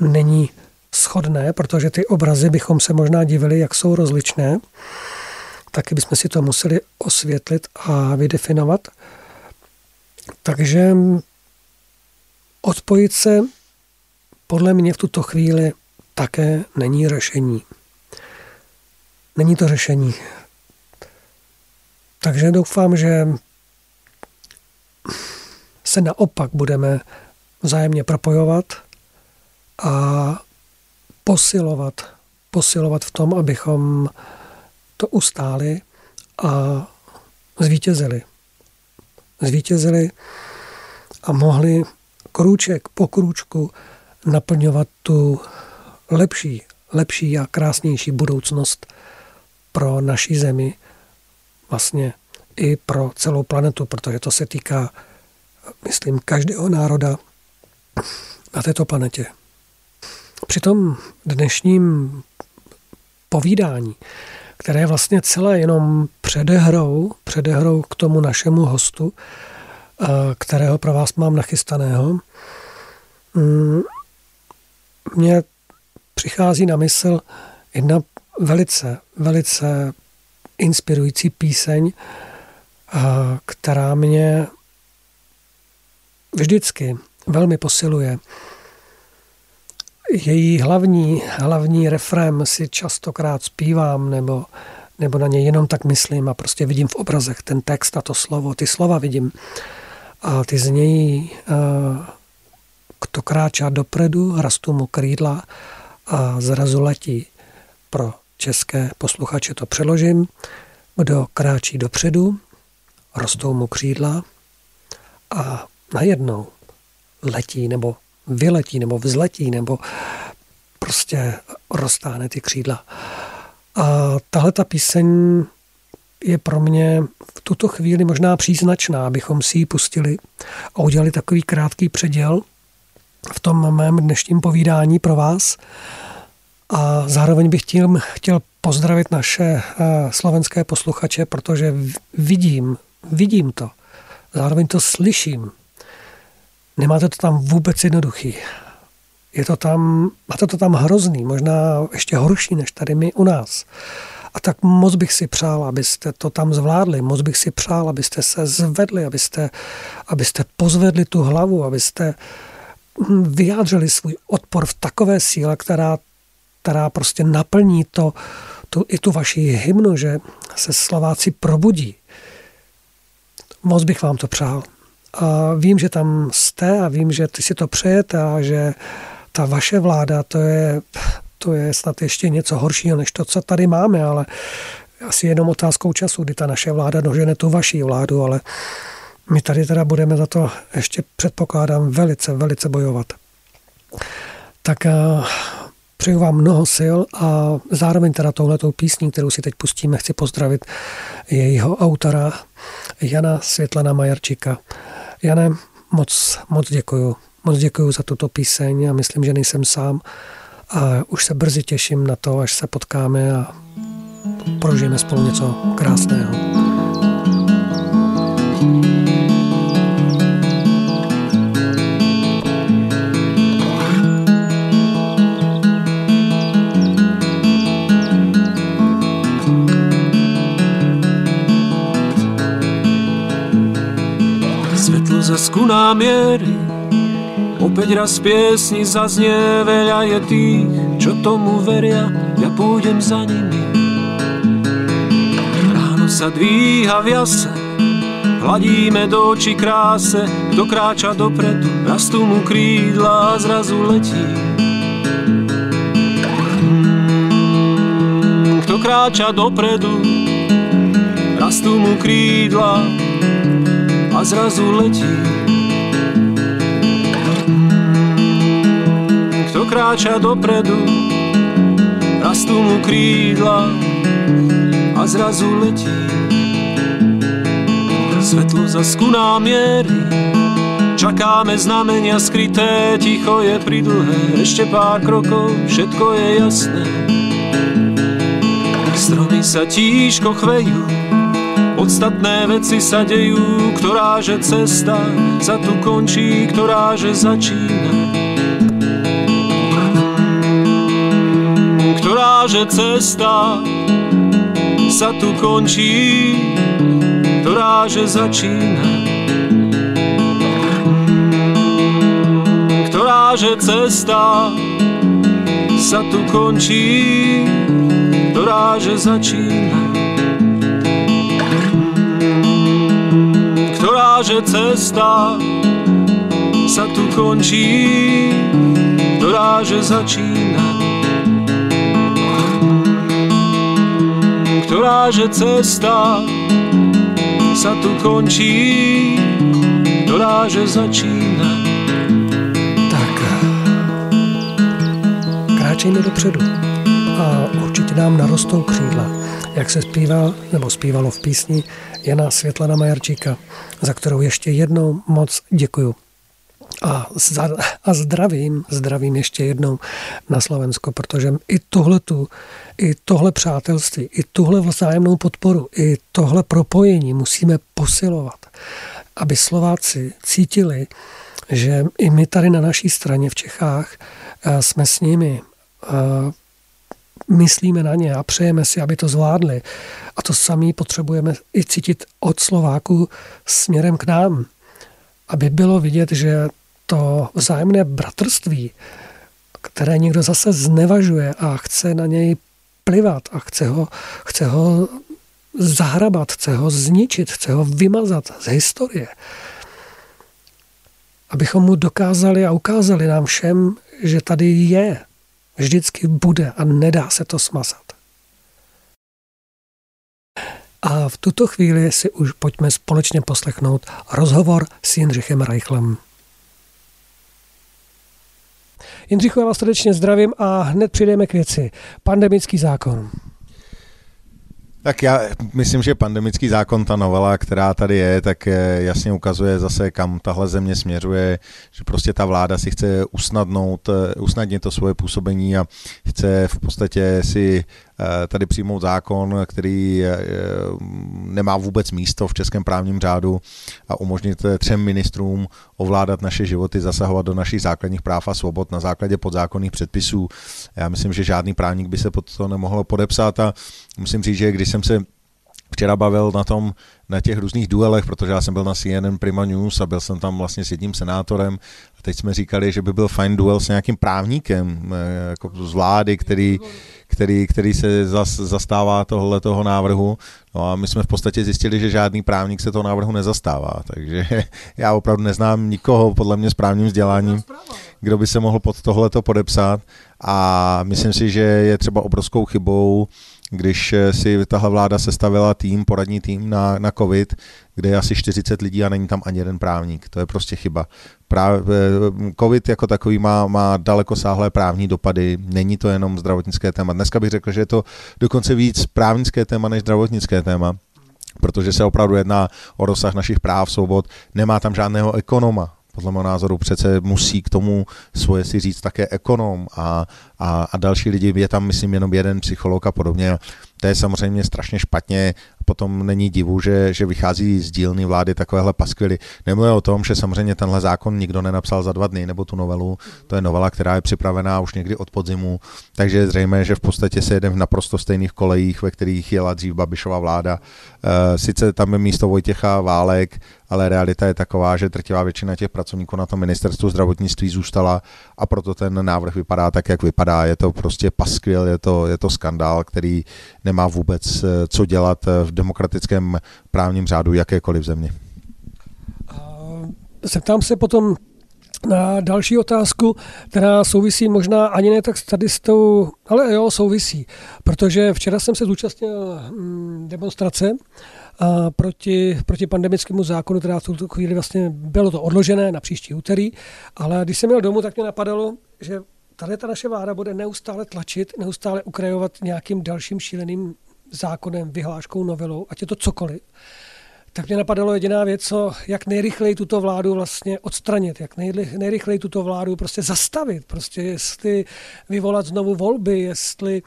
není schodné, protože ty obrazy bychom se možná divili, jak jsou rozličné. Taky bychom si to museli osvětlit a vydefinovat. Takže odpojit se podle mě v tuto chvíli také není řešení. Není to řešení. Takže doufám, že se naopak budeme vzájemně propojovat a posilovat, posilovat v tom, abychom to ustáli a zvítězili. Zvítězili a mohli krůček po krůčku naplňovat tu lepší, lepší a krásnější budoucnost pro naší zemi, vlastně i pro celou planetu, protože to se týká, myslím, každého národa na této planetě. Při tom dnešním povídání, které je vlastně celé jenom předehrou, předehrou k tomu našemu hostu, kterého pro vás mám nachystaného, mm, mě přichází na mysl jedna velice, velice inspirující píseň, která mě vždycky velmi posiluje. Její hlavní, hlavní refrém si častokrát zpívám nebo, nebo na něj jenom tak myslím a prostě vidím v obrazech ten text a to slovo, ty slova vidím a ty znějí kdo kráčá dopredu, rastu mu krídla a zrazu letí pro české posluchače to přeložím. Kdo kráčí dopředu, rostou mu křídla a najednou letí nebo vyletí nebo vzletí nebo prostě roztáhne ty křídla. A tahle ta píseň je pro mě v tuto chvíli možná příznačná, abychom si ji pustili a udělali takový krátký předěl v tom mém dnešním povídání pro vás A zároveň bych tím chtěl pozdravit naše eh, slovenské posluchače, protože vidím, vidím to, zároveň to slyším. Nemáte to tam vůbec jednoduchý. Je to tam, máte to tam hrozný, možná ještě horší než tady my u nás. A tak moc bych si přál, abyste to tam zvládli, moc bych si přál, abyste se zvedli, abyste, abyste pozvedli tu hlavu, abyste hm, vyjádřili svůj odpor v takové síle, která, která prostě naplní to, tu, i tu vaši hymnu, že se Slováci probudí. Moc bych vám to přál. A vím, že tam jste a vím, že ty si to přejete a že ta vaše vláda, to je, to je snad ještě něco horšího, než to, co tady máme, ale asi jenom otázkou času, kdy ta naše vláda dožene tu vaší vládu, ale my tady teda budeme za to ještě předpokládám velice, velice bojovat. Tak eh, přeju vám mnoho sil a zároveň teda touhletou písní, kterou si teď pustíme, chci pozdravit jejího autora Jana Světlana Majarčíka. Jane, moc, moc děkuju. Moc děkuju za tuto píseň a myslím, že nejsem sám. A už se brzy těším na to, až se potkáme a prožijeme spolu něco krásného. Svetlo za skuná miery Opäť raz piesni zaznie, veľa je tých, čo tomu veria, ja pôjdem za nimi. Ráno sa dvíha v jase, hladíme do očí kráse, kto kráča dopredu, rastú mu krídla a zrazu letí. Hmm, kto kráča dopredu, rastú mu krídla a zrazu letí. kráča dopredu, rastú mu krídla a zrazu letí. Svetlo za skuná miery, čakáme znamenia skryté, ticho je pridlhé, ešte pár krokov, všetko je jasné. Stromy sa tížko chvejú, podstatné veci sa dejú, ktorá že cesta sa tu končí, ktorá že začína. že cesta sa tu končí, ktorá že začína. Ktorá že cesta sa tu končí, ktorá že začína. Že cesta sa tu končí, ktorá že začína. ktorá že cesta sa tu končí, ktorá že začíná. Tak, kráčejme dopředu a určitě nám narostou křídla, jak se zpívá, nebo zpívalo v písni Jana Světlana Majarčíka, za kterou ještě jednou moc děkuju. A, za, a zdravím, zdravím ještě jednou na Slovensko, protože i tohle tu, i tohle přátelství, i tuhle vzájemnou podporu, i tohle propojení musíme posilovat, aby Slováci cítili, že i my tady na naší straně v Čechách eh, jsme s nimi, eh, myslíme na ně a přejeme si, aby to zvládli. A to samý potřebujeme i cítit od Slováků směrem k nám, aby bylo vidět, že to vzájemné bratrství, které někdo zase znevažuje a chce na něj plivat a chce ho, chce ho zahrabat, chce ho zničit, chce ho vymazat z historie. Abychom mu dokázali a ukázali nám všem, že tady je, vždycky bude a nedá se to smazat. A v tuto chvíli si už pojďme společně poslechnout rozhovor s Jindřichem Reichlem. Jindřichu, já vás srdečně, zdravím a hned přijdeme k věci. Pandemický zákon. Tak já myslím, že pandemický zákon, ta novela, která tady je, tak eh, jasně ukazuje zase, kam tahle země směřuje, že prostě ta vláda si chce usnadnout, eh, usnadnit to svoje působení a chce v podstatě si tady přijmout zákon, který nemá vůbec místo v českém právním řádu a umožnit třem ministrům ovládat naše životy, zasahovat do našich základních práv a svobod na základě podzákonných předpisů. Já myslím, že žádný právník by se pod to nemohl podepsat a musím říct, že když jsem se včera bavil na tom, na těch různých duelech, protože já jsem byl na CNN Prima News a byl jsem tam vlastně s jedním senátorem. A teď jsme říkali, že by byl fajn duel s nějakým právníkem eh, jako z vlády, který, který, který se zas, zastává tohle toho návrhu. No a my jsme v podstatě zjistili, že žádný právník se toho návrhu nezastává, takže já opravdu neznám nikoho podle mě s právním vzděláním, kdo by se mohl pod tohleto podepsat. A myslím si, že je třeba obrovskou chybou když eh, si tahle vláda sestavila tým, poradní tým na, na COVID, kde je asi 40 lidí a není tam ani jeden právník. To je prostě chyba. Právě, eh, COVID jako takový má, má daleko sáhlé právní dopady, není to jenom zdravotnické téma. Dneska bych řekl, že je to dokonce víc právnické téma než zdravotnické téma protože se opravdu jedná o rozsah našich práv, svobod, nemá tam žádného ekonoma, podle mého názoru přece musí k tomu svoje si říct také ekonom a, a, a další lidi, je tam myslím jenom jeden psycholog a podobně. To je samozřejmě strašně špatně potom není divu, že, že vychází z dílny vlády takovéhle paskvily. Nemluvím o tom, že samozřejmě tenhle zákon nikdo nenapsal za dva dny, nebo tu novelu. To je novela, která je připravená už někdy od podzimu, takže je zřejmé, že v podstatě se jede v naprosto stejných kolejích, ve kterých jela dřív Babišova vláda. E, sice tam je místo Vojtěcha Válek, ale realita je taková, že drtivá většina těch pracovníků na tom ministerstvu zdravotnictví zůstala a proto ten návrh vypadá tak, jak vypadá. Je to prostě paskvil, je to, je to skandál, který nemá vůbec eh, co dělat eh, v demokratickém právním řádu jakékoliv země. Zeptám se potom na další otázku, která souvisí možná ani ne tak tady s tou, ale jo, souvisí, protože včera jsem se zúčastnil mm, demonstrace proti, proti pandemickému zákonu, která v tuto chvíli vlastně bylo to odložené na příští úterý, ale když jsem měl domů, tak mě napadalo, že tady ta naše vláda bude neustále tlačit, neustále ukrajovat nějakým dalším šíleným zákonem, vyhláškou, novelou, ať je to cokoliv, tak mě napadalo jediná věc, co, jak nejrychleji tuto vládu vlastně odstranit, jak nejrychleji tuto vládu prostě zastavit, prostě jestli vyvolat znovu volby, jestli,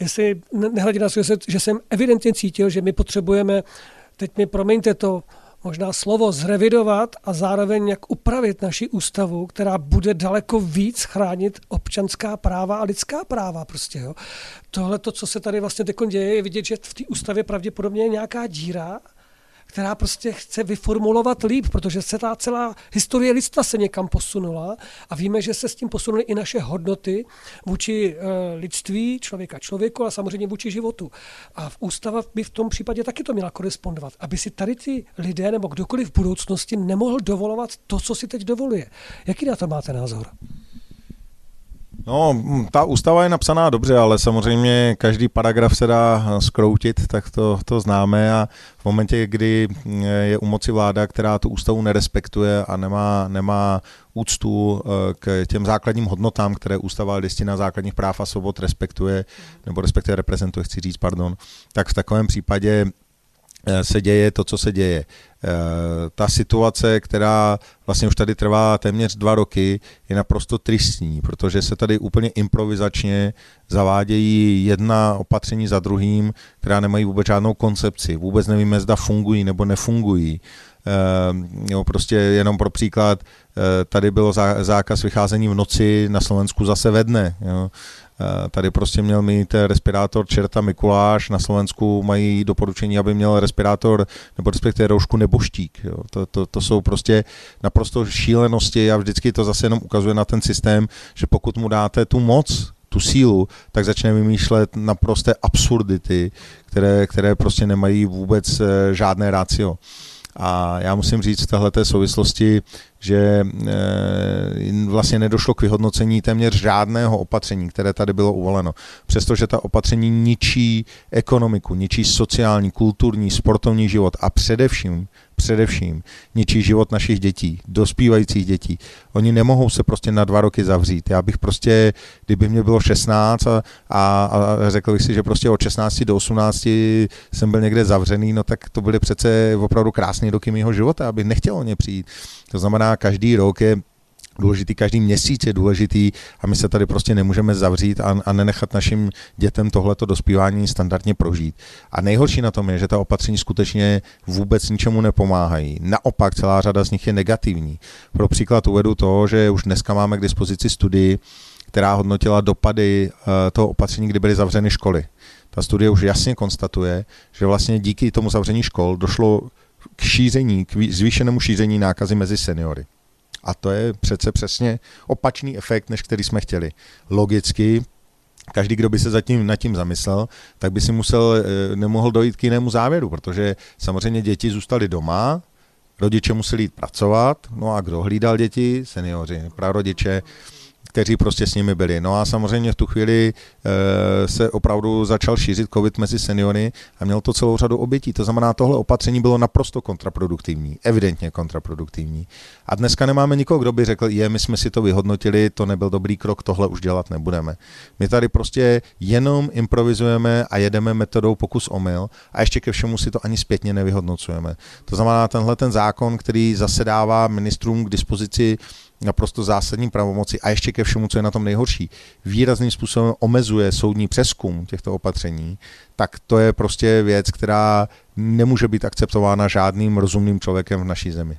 jestli nehledě na to, že jsem evidentně cítil, že my potřebujeme, teď mi promiňte to, možná slovo zrevidovat a zároveň jak upravit naši ústavu, která bude daleko víc chránit občanská práva a lidská práva. Prostě, jo. Tohle, to, co se tady vlastně teď děje, je vidět, že v té ústavě pravděpodobně je nějaká díra, která prostě chce vyformulovat líp, protože se ta celá historie lidstva se někam posunula a víme, že se s tím posunuly i naše hodnoty vůči e, lidství, člověka člověku, a samozřejmě vůči životu. A v ústava by v tom případě taky to měla korespondovat, aby si tady ty lidé nebo kdokoliv v budoucnosti nemohl dovolovat to, co si teď dovoluje. Jaký na to máte názor? No, ta ústava je napsaná dobře, ale samozřejmě každý paragraf se dá skroutit, tak to, to známe. A v momentě, kdy je u moci vláda, která tu ústavu nerespektuje a nemá, nemá úctu eh, k těm základním hodnotám, které ústava listina základních práv a svobod respektuje, nebo respektive reprezentuje, chci říct, pardon, tak v takovém případě Eh, se děje to, co se děje. Eh, ta situace, která vlastně už tady trvá téměř dva roky, je naprosto tristní, protože se tady úplně improvizačně zavádějí jedna opatření za druhým, která nemají vůbec žádnou koncepci. Vůbec nevíme, zda fungují nebo nefungují. Eh, jo, prostě jenom pro příklad, tady bylo zákaz vycházení v noci, na Slovensku zase ve dne. Jo. Eh, tady prostě měl mít respirátor čerta Mikuláš, na Slovensku mají doporučení, aby měl respirátor nebo respektive roušku nebo štík. Jo. To, to, to jsou prostě naprosto šílenosti a vždycky to zase jenom ukazuje na ten systém, že pokud mu dáte tu moc, tu sílu, tak začne vymýšlet naprosté absurdity, které, které prostě nemají vůbec eh, žádné rácio. A já musím říct v této souvislosti, že vlastně nedošlo k vyhodnocení téměř žádného opatření, které tady bylo uvoleno. Přestože ta opatření ničí ekonomiku, ničí sociální, kulturní, sportovní život a především především ničí život našich dětí, dospívajících dětí. Oni nemohou se prostě na dva roky zavřít. Já bych prostě, kdyby mě bylo 16 a, a, a řekl bych si, že prostě od 16 do 18 jsem byl někde zavřený, no tak to byly přece opravdu krásné roky mého života, abych nechtěl o ně přijít. To znamená, každý rok je důležitý, každý měsíc je důležitý a my se tady prostě nemůžeme zavřít a, a nenechat našim dětem tohleto dospívání standardně prožít. A nejhorší na tom je, že ta opatření skutečně vůbec ničemu nepomáhají. Naopak celá řada z nich je negativní. Pro příklad uvedu to, že už dneska máme k dispozici studii, která hodnotila dopady eh, toho opatření, kdy byly zavřeny školy. Ta studie už jasně konstatuje, že vlastně díky tomu zavření škol došlo k šíření, k zvýšenému šíření nákazy mezi seniory. A to je přece přesně opačný efekt, než který jsme chtěli. Logicky, každý, kdo by se zatím nad tím zamyslel, tak by si musel, eh, nemohl dojít k jinému závěru, protože samozřejmě děti zůstaly doma, rodiče museli jít pracovat, no a kdo hlídal děti? Seniori, prarodiče, kteří prostě s nimi byli. No a samozřejmě v tu chvíli e, se opravdu začal šířit covid mezi seniory a měl to celou řadu obětí. To znamená, tohle opatření bylo naprosto kontraproduktivní, evidentně kontraproduktivní. A dneska nemáme nikoho, kdo by řekl, je, my jsme si to vyhodnotili, to nebyl dobrý krok, tohle už dělat nebudeme. My tady prostě jenom improvizujeme a jedeme metodou pokus omyl a ještě ke všemu si to ani zpětně nevyhodnocujeme. To znamená, tenhle ten zákon, který zase dává ministrům k dispozici naprosto zásadní pravomoci a ještě ke všemu, co je na tom nejhorší, výrazným způsobem omezuje soudní přeskum těchto opatření, tak to je prostě věc, která nemůže být akceptována žádným rozumným člověkem v naší zemi.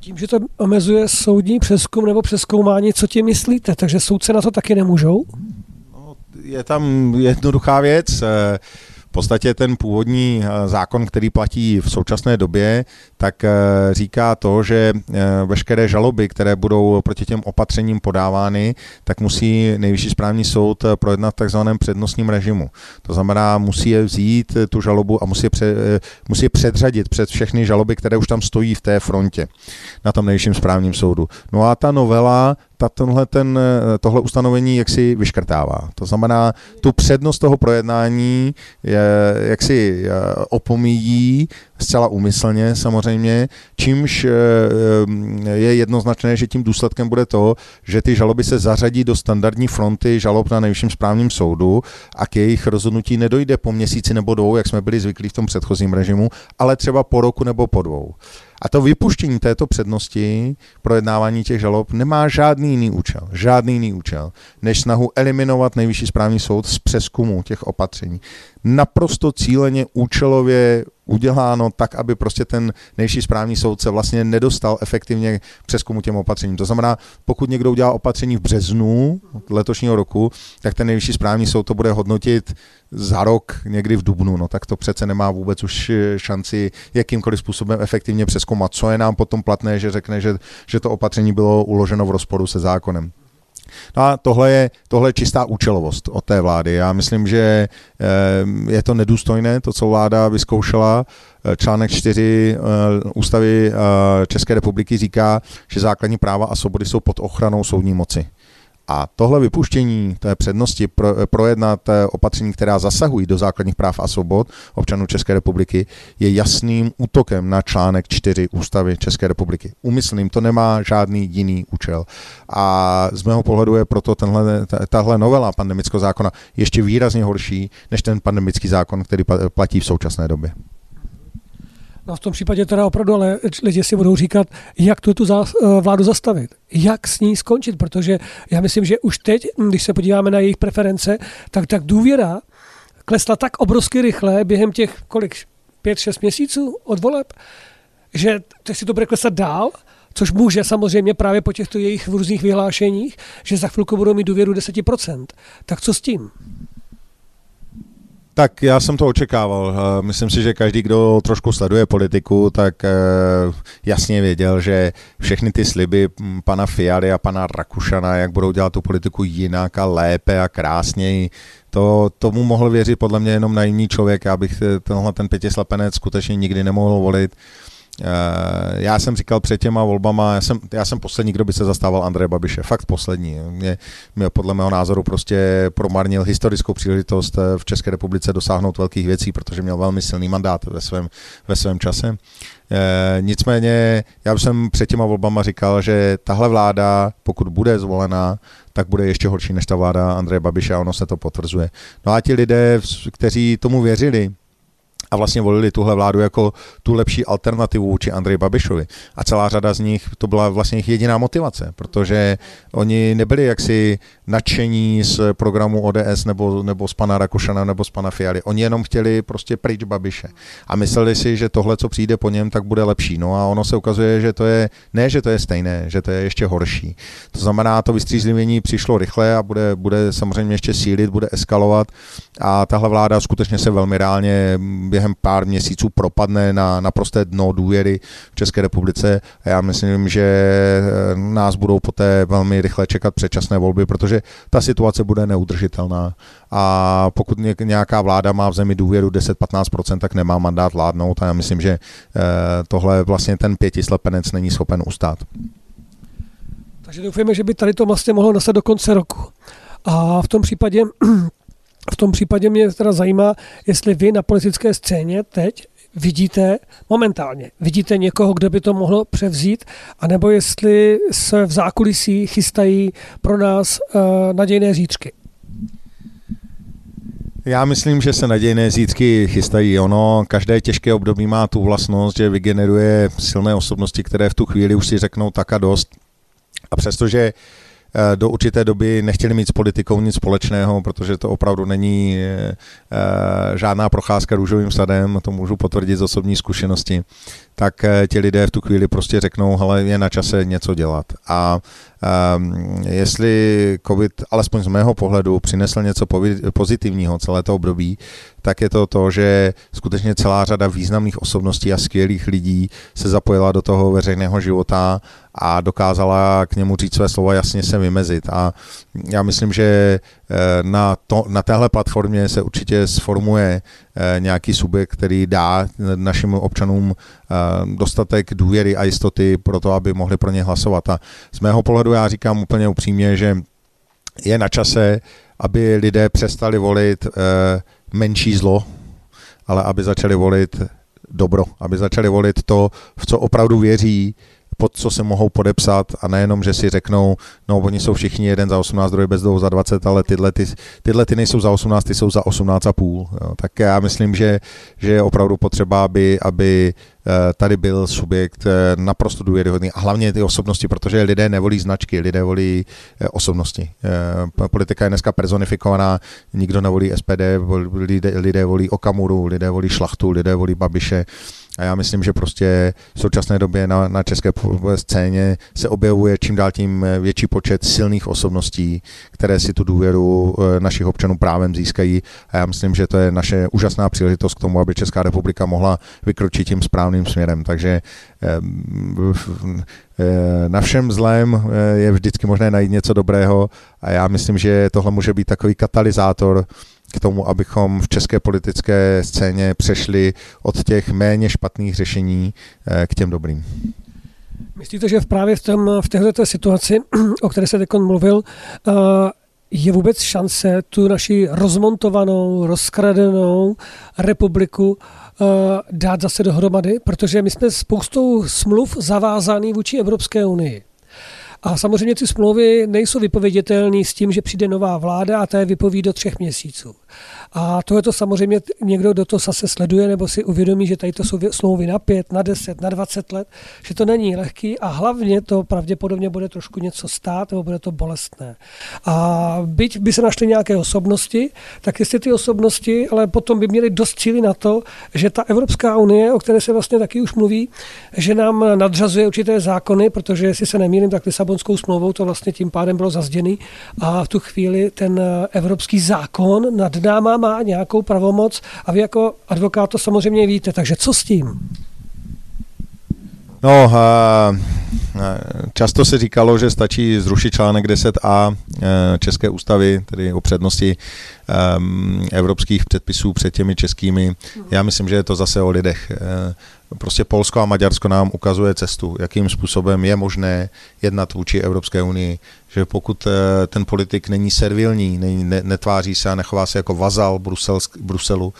Tím, že to omezuje soudní přeskum nebo přeskoumání, co tím myslíte? Takže soudce na to taky nemůžou? No, je tam jednoduchá věc. V podstatě ten původní eh, zákon, který platí v současné době, tak eh, říká to, že eh, veškeré žaloby, které budou proti těm opatřením podávány, tak musí nejvyšší správní soud projednat v takzvaném přednostním režimu. To znamená, musí je vzít tu žalobu a musí je, před, musí je předřadit před všechny žaloby, které už tam stojí v té frontě na tom nejvyšším správním soudu. No a ta novela tenhle, ten, tohle ustanovení jaksi vyškrtává. To znamená, tu přednost toho projednání je, jaksi opomíjí zcela úmyslně samozřejmě, čímž eh, je jednoznačné, že tím důsledkem bude to, že ty žaloby se zařadí do standardní fronty žalob na nejvyšším správním soudu a k jejich rozhodnutí nedojde po měsíci nebo dvou, jak jsme byli zvyklí v tom předchozím režimu, ale třeba po roku nebo po dvou. A to vypuštění této přednosti projednávání těch žalob nemá žádný jiný účel, žádný jiný účel, než snahu eliminovat nejvyšší správní soud z přeskumu těch opatření. Naprosto cíleně, účelově uděláno tak, aby prostě ten nejvyšší správní soudce vlastně nedostal efektivně přeskumu těm opatřením. To znamená, pokud někdo udělá opatření v březnu letošního roku, tak ten nejvyšší správní soud to bude hodnotit za rok někdy v dubnu, no tak to přece nemá vůbec už šanci jakýmkoliv způsobem efektivně přeskoumat, co je nám potom platné, že řekne, že, že to opatření bylo uloženo v rozporu se zákonem. No a tohle je, tohle je čistá účelovost od té vlády. Já myslím, že eh, je to nedůstojné, to, co vláda vyzkoušela. Eh, článek 4 eh, ústavy České republiky říká, že základní práva a svobody jsou pod ochranou soudní moci. A tohle vypuštění té přednosti pro, projednat eh, opatření, která zasahují do základních práv a svobod občanů České republiky, je jasným útokem na článek 4 ústavy České republiky. Umyslným to nemá žádný jiný účel. A z mého pohledu je proto tenhle, tahle novela pandemického zákona ještě výrazně horší než ten pandemický zákon, který platí v současné době. No v tom případě teda opravdu, ale lidi si budou říkat, jak tu, tu eh, vládu zastavit, jak s ní skončit, protože já myslím, že už teď, když se podíváme na jejich preference, tak tak důvěra klesla tak obrovsky rychle během těch kolik, pět, šest měsíců od voleb, že teď si to bude klesat dál, což může samozřejmě právě po těchto jejich různých vyhlášeních, že za chvilku budou mít důvěru 10%. Tak co s tím? Tak já jsem to očekával. Myslím si, že každý, kdo trošku sleduje politiku, tak eh, jasně věděl, že všechny ty sliby pana Fialy a pana Rakušana, jak budou dělat tu politiku jinak a lépe a krásněji, to tomu mohl věřit podle mě jenom naivní člověk. Já bych tenhle ten pětislepenec skutečně nikdy nemohl volit. Já jsem říkal před těma volbama, já jsem, já jsem poslední, kdo by se zastával Andreje Babiše, fakt poslední. Mě, mě podle mého názoru prostě promarnil historickou příležitost v České republice dosáhnout velkých věcí, protože měl velmi silný mandát ve svém, ve svém čase. E, nicméně já jsem před těma volbama říkal, že tahle vláda, pokud bude zvolená, tak bude ještě horší než ta vláda Andreje Babiše a ono se to potvrzuje. No a ti lidé, kteří tomu věřili, a vlastně volili tuhle vládu jako tu lepší alternativu vůči Andreji Babišovi. A celá řada z nich, to byla vlastně jejich jediná motivace, protože oni nebyli jaksi nadšení z programu ODS nebo, nebo z pana Rakušana nebo z pana Fialy. Oni jenom chtěli prostě pryč Babiše. A mysleli si, že tohle, co přijde po něm, tak bude lepší. No a ono se ukazuje, že to je, ne, že to je stejné, že to je ještě horší. To znamená, to vystřízlivění přišlo rychle a bude, bude samozřejmě ještě sílit, bude eskalovat a tahle vláda skutečně se velmi reálně během pár měsíců propadne na naprosté dno důvěry v České republice a já myslím, že eh, nás budou poté velmi rychle čekat předčasné volby, protože ta situace bude neudržitelná a pokud nějaká vláda má v zemi důvěru 10-15%, tak nemá mandát vládnout a já myslím, že eh, tohle vlastně ten pětislepenec není schopen ustát. Takže doufujeme, že by tady to vlastně mohlo nastat do konce roku. A v tom případě v tom případě mě teda zajímá, jestli vy na politické scéně teď vidíte momentálně, vidíte někoho, kdo by to mohlo převzít, anebo jestli se v zákulisí chystají pro nás uh, nadějné zítřky. Já myslím, že se nadějné zítřky chystají. Ono, každé těžké období má tu vlastnost, že vygeneruje silné osobnosti, které v tu chvíli už si řeknou tak a dost. A přestože uh, do určité doby nechtěli mít s politikou nic společného, protože to opravdu není eh, eh, žádná procházka růžovým sadem, to můžu potvrdit z osobní zkušenosti, tak ti lidé v tu chvíli prostě řeknou, ale je na čase něco dělat. A um, jestli COVID, alespoň z mého pohledu, přinesl něco pozitivního celé to období, tak je to to, že skutečně celá řada významných osobností a skvělých lidí se zapojila do toho veřejného života a dokázala k němu říct své slova, jasně se vymezit. A já myslím, že eh, na, to, na téhle platformě se určitě sformuje eh, nějaký subjekt, který dá našim občanům eh, dostatek důvěry a jistoty pro to, aby mohli pro ně hlasovat. A z mého pohledu já říkám úplně upřímně, že je na čase, aby lidé přestali volit menší zlo, ale aby začali volit dobro, aby začali volit to, v co opravdu věří, pod co se mohou podepsat a nejenom, že si řeknou, no oni jsou všichni jeden za 18, druhý bez dvou za 20, ale tyhle, ty, tyhle ty nejsou za 18, ty jsou za 18 a půl. Jo. Tak já myslím, že, že je opravdu potřeba, aby, aby eh, tady byl subjekt eh, naprosto důvěryhodný a hlavně ty osobnosti, protože lidé nevolí značky, lidé volí eh, osobnosti. Politika je dneska personifikovaná, nikdo nevolí SPD, lidé, lidé volí Okamuru, lidé volí Šlachtu, lidé volí Babiše, a já myslím, že prostě v současné době na, na české scéně se objevuje čím dál tím větší počet silných osobností, které si tu důvěru eh, našich občanů právem získají. A já myslím, že to je naše úžasná příležitost k tomu, aby Česká republika mohla vykročit tím správným směrem. Takže eh, na všem zlém eh, je vždycky možné najít něco dobrého a já myslím, že tohle může být takový katalyzátor k tomu, abychom v české politické scéně přešli od těch méně špatných řešení eh, k těm dobrým. Myslíte, že právě v, tom, v této situaci, o které se teď mluvil, eh, je vůbec šance tu naši rozmontovanou, rozkradenou republiku eh, dát zase dohromady? Protože my jsme spoustou smluv zavázaný vůči Evropské unii. A samozřejmě ty smlouvy nejsou vypověditelné s tím, že přijde nová vláda a ta je vypoví do třech měsíců. A to je to samozřejmě někdo, kdo to zase sleduje nebo si uvědomí, že tady to jsou smlouvy na pět, na deset, na dvacet let, že to není lehký a hlavně to pravděpodobně bude trošku něco stát nebo bude to bolestné. A byť by se našly nějaké osobnosti, tak jestli ty osobnosti, ale potom by měly dost síly na to, že ta Evropská unie, o které se vlastně taky už mluví, že nám nadřazuje určité zákony, protože jestli se nemýlím, tak Lisabonskou smlouvou to vlastně tím pádem bylo zazděný a v tu chvíli ten evropský zákon nad náma má nějakou pravomoc a vy jako advokát to samozřejmě víte, takže co s tím? No, často se říkalo, že stačí zrušit článek 10a e, České ústavy, tedy o přednosti evropských předpisů před těmi českými. Já myslím, že je to zase o lidech. Prostě Polsko a Maďarsko nám ukazuje cestu, jakým způsobem je možné jednat vůči Evropské unii, že pokud eh, ten politik není servilní, ne, netváří se a nechová se jako vazal Brusel, Bruselu,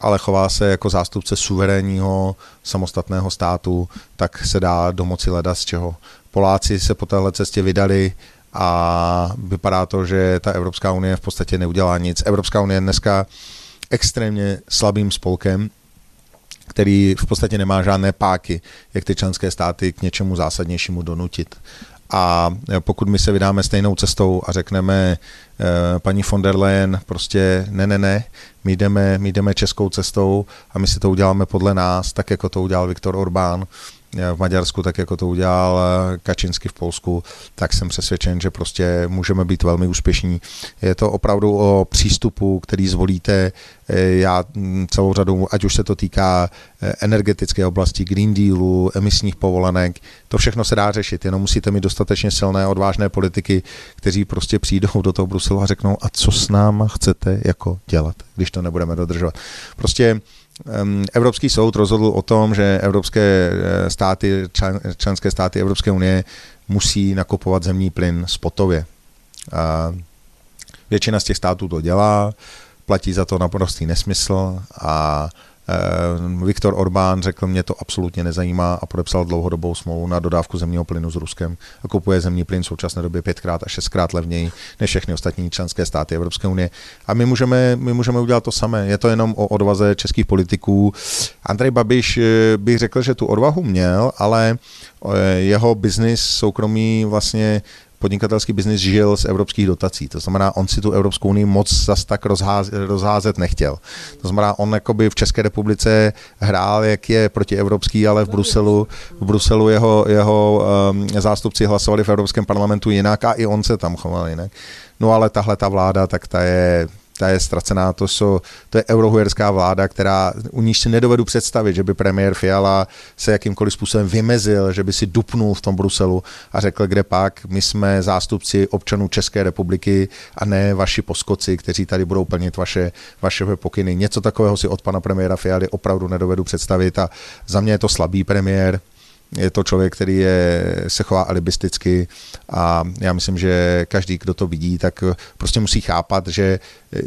ale chová se jako zástupce suverénního samostatného státu, tak se dá domoci leda z čeho. Poláci se po téhle cestě vydali a vypadá to, že ta Evropská unie v podstatě neudělá nic. Evropská unie je dneska extrémně slabým spolkem, který v podstatě nemá žádné páky, jak ty členské státy k něčemu zásadnějšímu donutit. A pokud my se vydáme stejnou cestou a řekneme eh, paní von der Leyen prostě ne, ne, ne, my jdeme, my jdeme českou cestou a my si to uděláme podle nás, tak jako to udělal Viktor Orbán, v Maďarsku, tak jako to udělal eh, Kačinsky v Polsku, tak jsem přesvědčen, že prostě můžeme být velmi úspěšní. Je to opravdu o přístupu, který zvolíte. Eh, já mm, celou řadu, ať už se to týká eh, energetické oblasti, Green Dealu, emisních povolenek, to všechno se dá řešit, jenom musíte mít dostatečně silné, odvážné politiky, kteří prostě přijdou do toho Bruselu a řeknou, a co s náma chcete jako dělat, když to nebudeme dodržovat. Prostě Evropský soud rozhodl o tom, že evropské eh, státy, členské státy Evropské unie musí nakupovat zemní plyn spotově. A většina z těch států to dělá, platí za to naprostý nesmysl a Viktor Orbán řekl, mě to absolutně nezajímá a podepsal dlouhodobou smlouvu na dodávku zemního plynu s Ruskem a kupuje zemní plyn v současné době pětkrát a šestkrát levněji než všechny ostatní členské státy Evropské unie. A my můžeme, my můžeme udělat to samé. Je to jenom o odvaze českých politiků. Andrej Babiš eh, bych řekl, že tu odvahu měl, ale eh, jeho biznis soukromý vlastně podnikatelský biznis žil z evropských dotací. To znamená, on si tu Evropskou unii moc zas tak rozházet, rozházet nechtěl. To znamená, on jakoby v České republice hrál, jak je protievropský, ale v Bruselu, v Bruselu jeho, jeho um, zástupci hlasovali v Evropském parlamentu jinak a i on se tam choval jinak. No ale tahle ta vláda, tak ta je ta je ztracená, to, jsou, to je eurohujerská vláda, která u níž si nedovedu představit, že by premiér Fiala se jakýmkoliv způsobem vymezil, že by si dupnul v tom Bruselu a řekl, kde pak, my jsme zástupci občanů České republiky a ne vaši poskoci, kteří tady budou plnit vaše, vaše pokyny. Něco takového si od pana premiéra Fialy opravdu nedovedu představit a za mě je to slabý premiér, je to člověk, který je, se chová alibisticky a já myslím, že každý, kdo to vidí, tak prostě musí chápat, že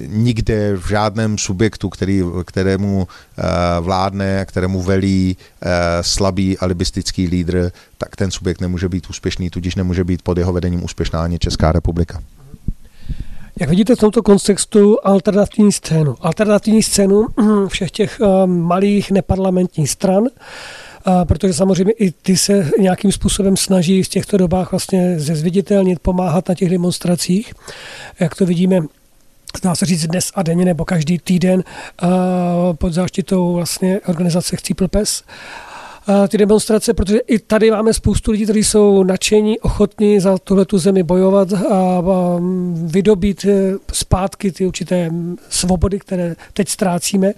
nikde v žádném subjektu, který, kterému eh, vládne, kterému velí eh, slabý alibistický lídr, tak ten subjekt nemůže být úspěšný, tudíž nemůže být pod jeho vedením úspěšná ani Česká republika. Jak vidíte v tomto kontextu alternativní scénu? Alternativní scénu všech těch eh, malých neparlamentních stran, protože samozřejmě i ty se nějakým způsobem snaží v těchto dobách vlastně zezviditelnit, pomáhat na těch demonstracích. Jak to vidíme dá se říct dnes a denně nebo každý týden pod záštitou vlastně organizace Chcípl pes ty demonstrace, protože i tady máme spoustu lidí, kteří jsou nadšení, ochotní za tuhle tu zemi bojovat a vydobít e, zpátky ty určité svobody, které teď ztrácíme.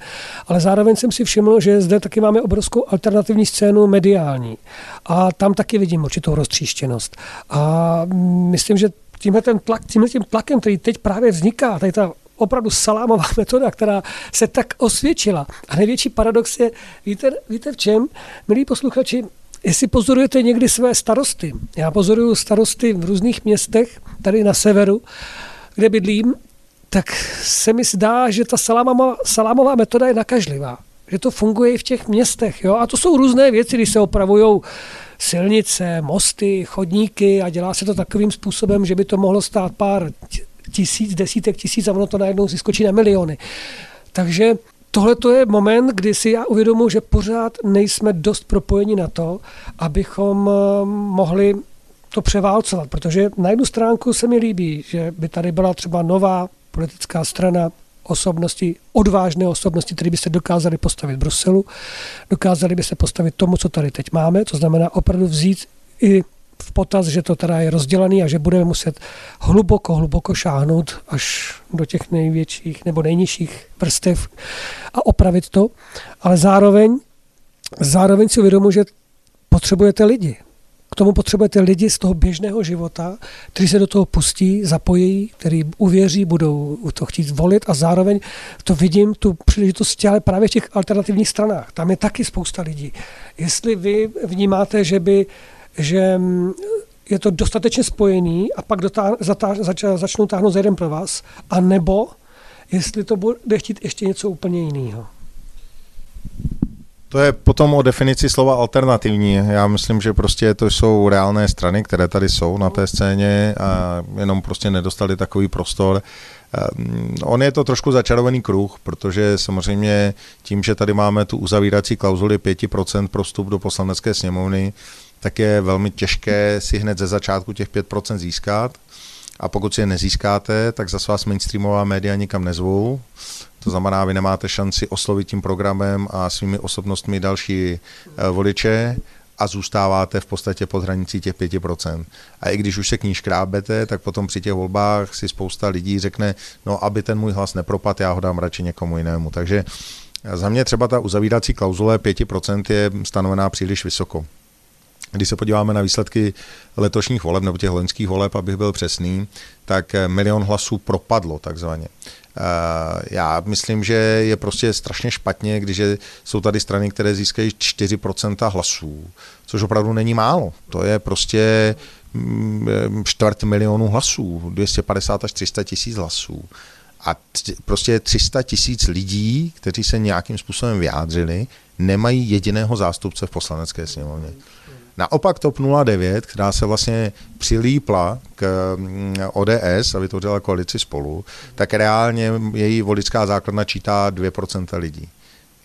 Ale zároveň jsem si všiml, že zde taky máme obrovskou alternativní scénu mediální. A tam taky vidím určitou roztříštěnost. A myslím, že tímhle ten tlak, tímhle tím tlakem, který teď právě vzniká, tady ta opravdu salámová metoda, která se tak osvědčila. A největší paradox je, víte, víte v čem, milí posluchači, Jestli pozorujete někdy své starosty, já pozoruju starosty v různých městech, tady na severu, kde bydlím, tak se mi zdá, že ta salámová, salámová metoda je nakažlivá. Že to funguje i v těch městech. Jo? A to jsou různé věci, když se opravují silnice, mosty, chodníky a dělá se to takovým způsobem, že by to mohlo stát pár tisíc, desítek tisíc a ono to najednou si skočí na miliony. Takže tohle to je moment, kdy si já uvědomuji, že pořád nejsme dost propojeni na to, abychom eh, mohli to převálcovat, protože na jednu stránku se mi líbí, že by tady byla třeba nová politická strana, osobnosti, odvážné osobnosti, které by se dokázali postavit Bruselu, dokázali by se postavit tomu, co tady teď máme, to znamená opravdu vzít i v potaz, že to teda je rozdělený a že budeme muset hluboko, hluboko šáhnout až do těch největších nebo nejnižších vrstev a opravit to, ale zároveň, zároveň si uvědomuji, že potřebujete lidi k tomu potřebujete lidi z toho běžného života, kteří se do toho pustí, zapojí, který uvěří, budou to chtít volit a zároveň to vidím, tu příležitost ale právě v těch alternativních stranách. Tam je taky spousta lidí. Jestli vy vnímáte, že by že mm, je to dostatečně spojený a pak dotá, zatá, zač, začnou táhnout za jeden pro vás, a nebo jestli to bude chtít ještě něco úplně jiného. To je potom o definici slova alternativní. Já myslím, že prostě to jsou reálné strany, které tady jsou na té scéně a jenom prostě nedostali takový prostor. Ehm, on je to trošku začarovaný kruh, protože samozřejmě tím, že tady máme tu uzavírací klauzuli 5% pro vstup do poslanecké sněmovny, tak je velmi těžké si hned ze začátku těch 5% získat. A pokud si je nezískáte, tak zase vás mainstreamová média nikam nezvou. To znamená, vy nemáte šanci oslovit tím programem a svými osobnostmi další eh, voliče a zůstáváte v podstatě pod hranicí těch 5%. A i když už se k ní škrábete, tak potom při těch volbách si spousta lidí řekne, no aby ten můj hlas nepropad, já ho dám radši někomu jinému. Takže za mě třeba ta uzavírací klauzule 5% je stanovená příliš vysoko. Když se podíváme na výsledky letošních voleb, nebo těch loňských voleb, abych byl přesný, tak milion hlasů propadlo takzvaně. Eh, já myslím, že je prostě strašně špatně, když jsou tady strany, které získají 4% hlasů, což opravdu není málo. To je prostě mm, čtvrt milionu hlasů, 250 až 300 tisíc hlasů. A prostě 300 tisíc lidí, kteří se nějakým způsobem vyjádřili, nemají jediného zástupce v poslanecké sněmovně. Naopak TOP 09, která se vlastně přilípla k mm, ODS a vytvořila koalici spolu, tak reálně její voličská základna čítá 2% lidí.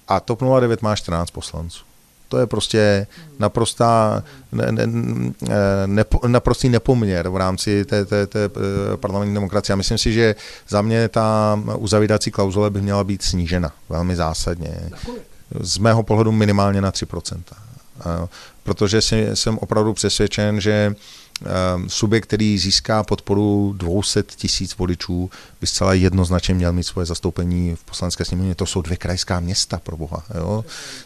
A TOP 09 má 14 poslanců. To je prostě naprostá, ne, ne, ne, naprostý nepoměr v rámci té, té, té eh, parlamentní demokracie. A myslím si, že za mě ta uzavídací klauzule by měla být snížena velmi zásadně. Z mého pohledu minimálně na 3% protože jsem opravdu přesvědčen, že ehm, subjekt, který získá podporu 200 tisíc voličů, by zcela jednoznačně měl mít svoje zastoupení v poslanecké sněmovně. To jsou dvě krajská města, pro boha. Jo?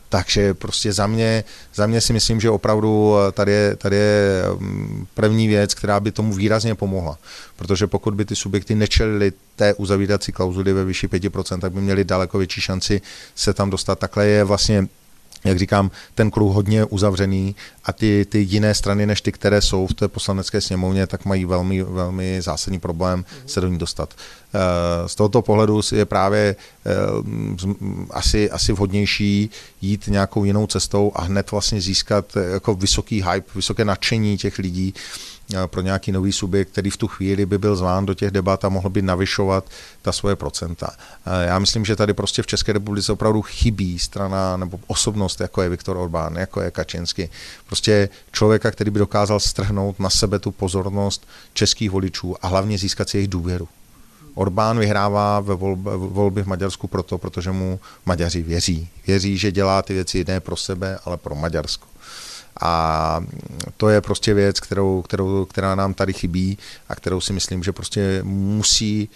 Takže prostě za mě, za mě si myslím, že opravdu eh, tady je, tady je ehm, první věc, která by tomu výrazně pomohla. Protože pokud by ty subjekty nečelili té uzavírací klauzuly ve vyšší 5%, tak by měli daleko větší šanci se tam dostat. Takhle je vlastně jak říkám, ten kruh hodně uzavřený a ty, ty jiné strany, než ty, které jsou v té poslanecké sněmovně, tak mají velmi, velmi zásadní problém se do ní dostat. Eh, z tohoto pohledu je právě eh, asi, asi vhodnější jít nějakou jinou cestou a hned vlastně získat eh, jako vysoký hype, vysoké nadšení těch lidí, pro nějaký nový subjekt, který v tu chvíli by byl zván do těch debat a mohl by navyšovat ta svoje procenta. Já myslím, že tady prostě v České republice opravdu chybí strana nebo osobnost, jako je Viktor Orbán, jako je Kačensky. Prostě člověka, který by dokázal strhnout na sebe tu pozornost českých voličů a hlavně získat si jejich důvěru. Orbán vyhrává ve volbě v Maďarsku proto, protože mu Maďaři věří. Věří, že dělá ty věci ne pro sebe, ale pro Maďarsko. A to je prostě věc, kterou, kterou, která nám tady chybí a kterou si myslím, že prostě musí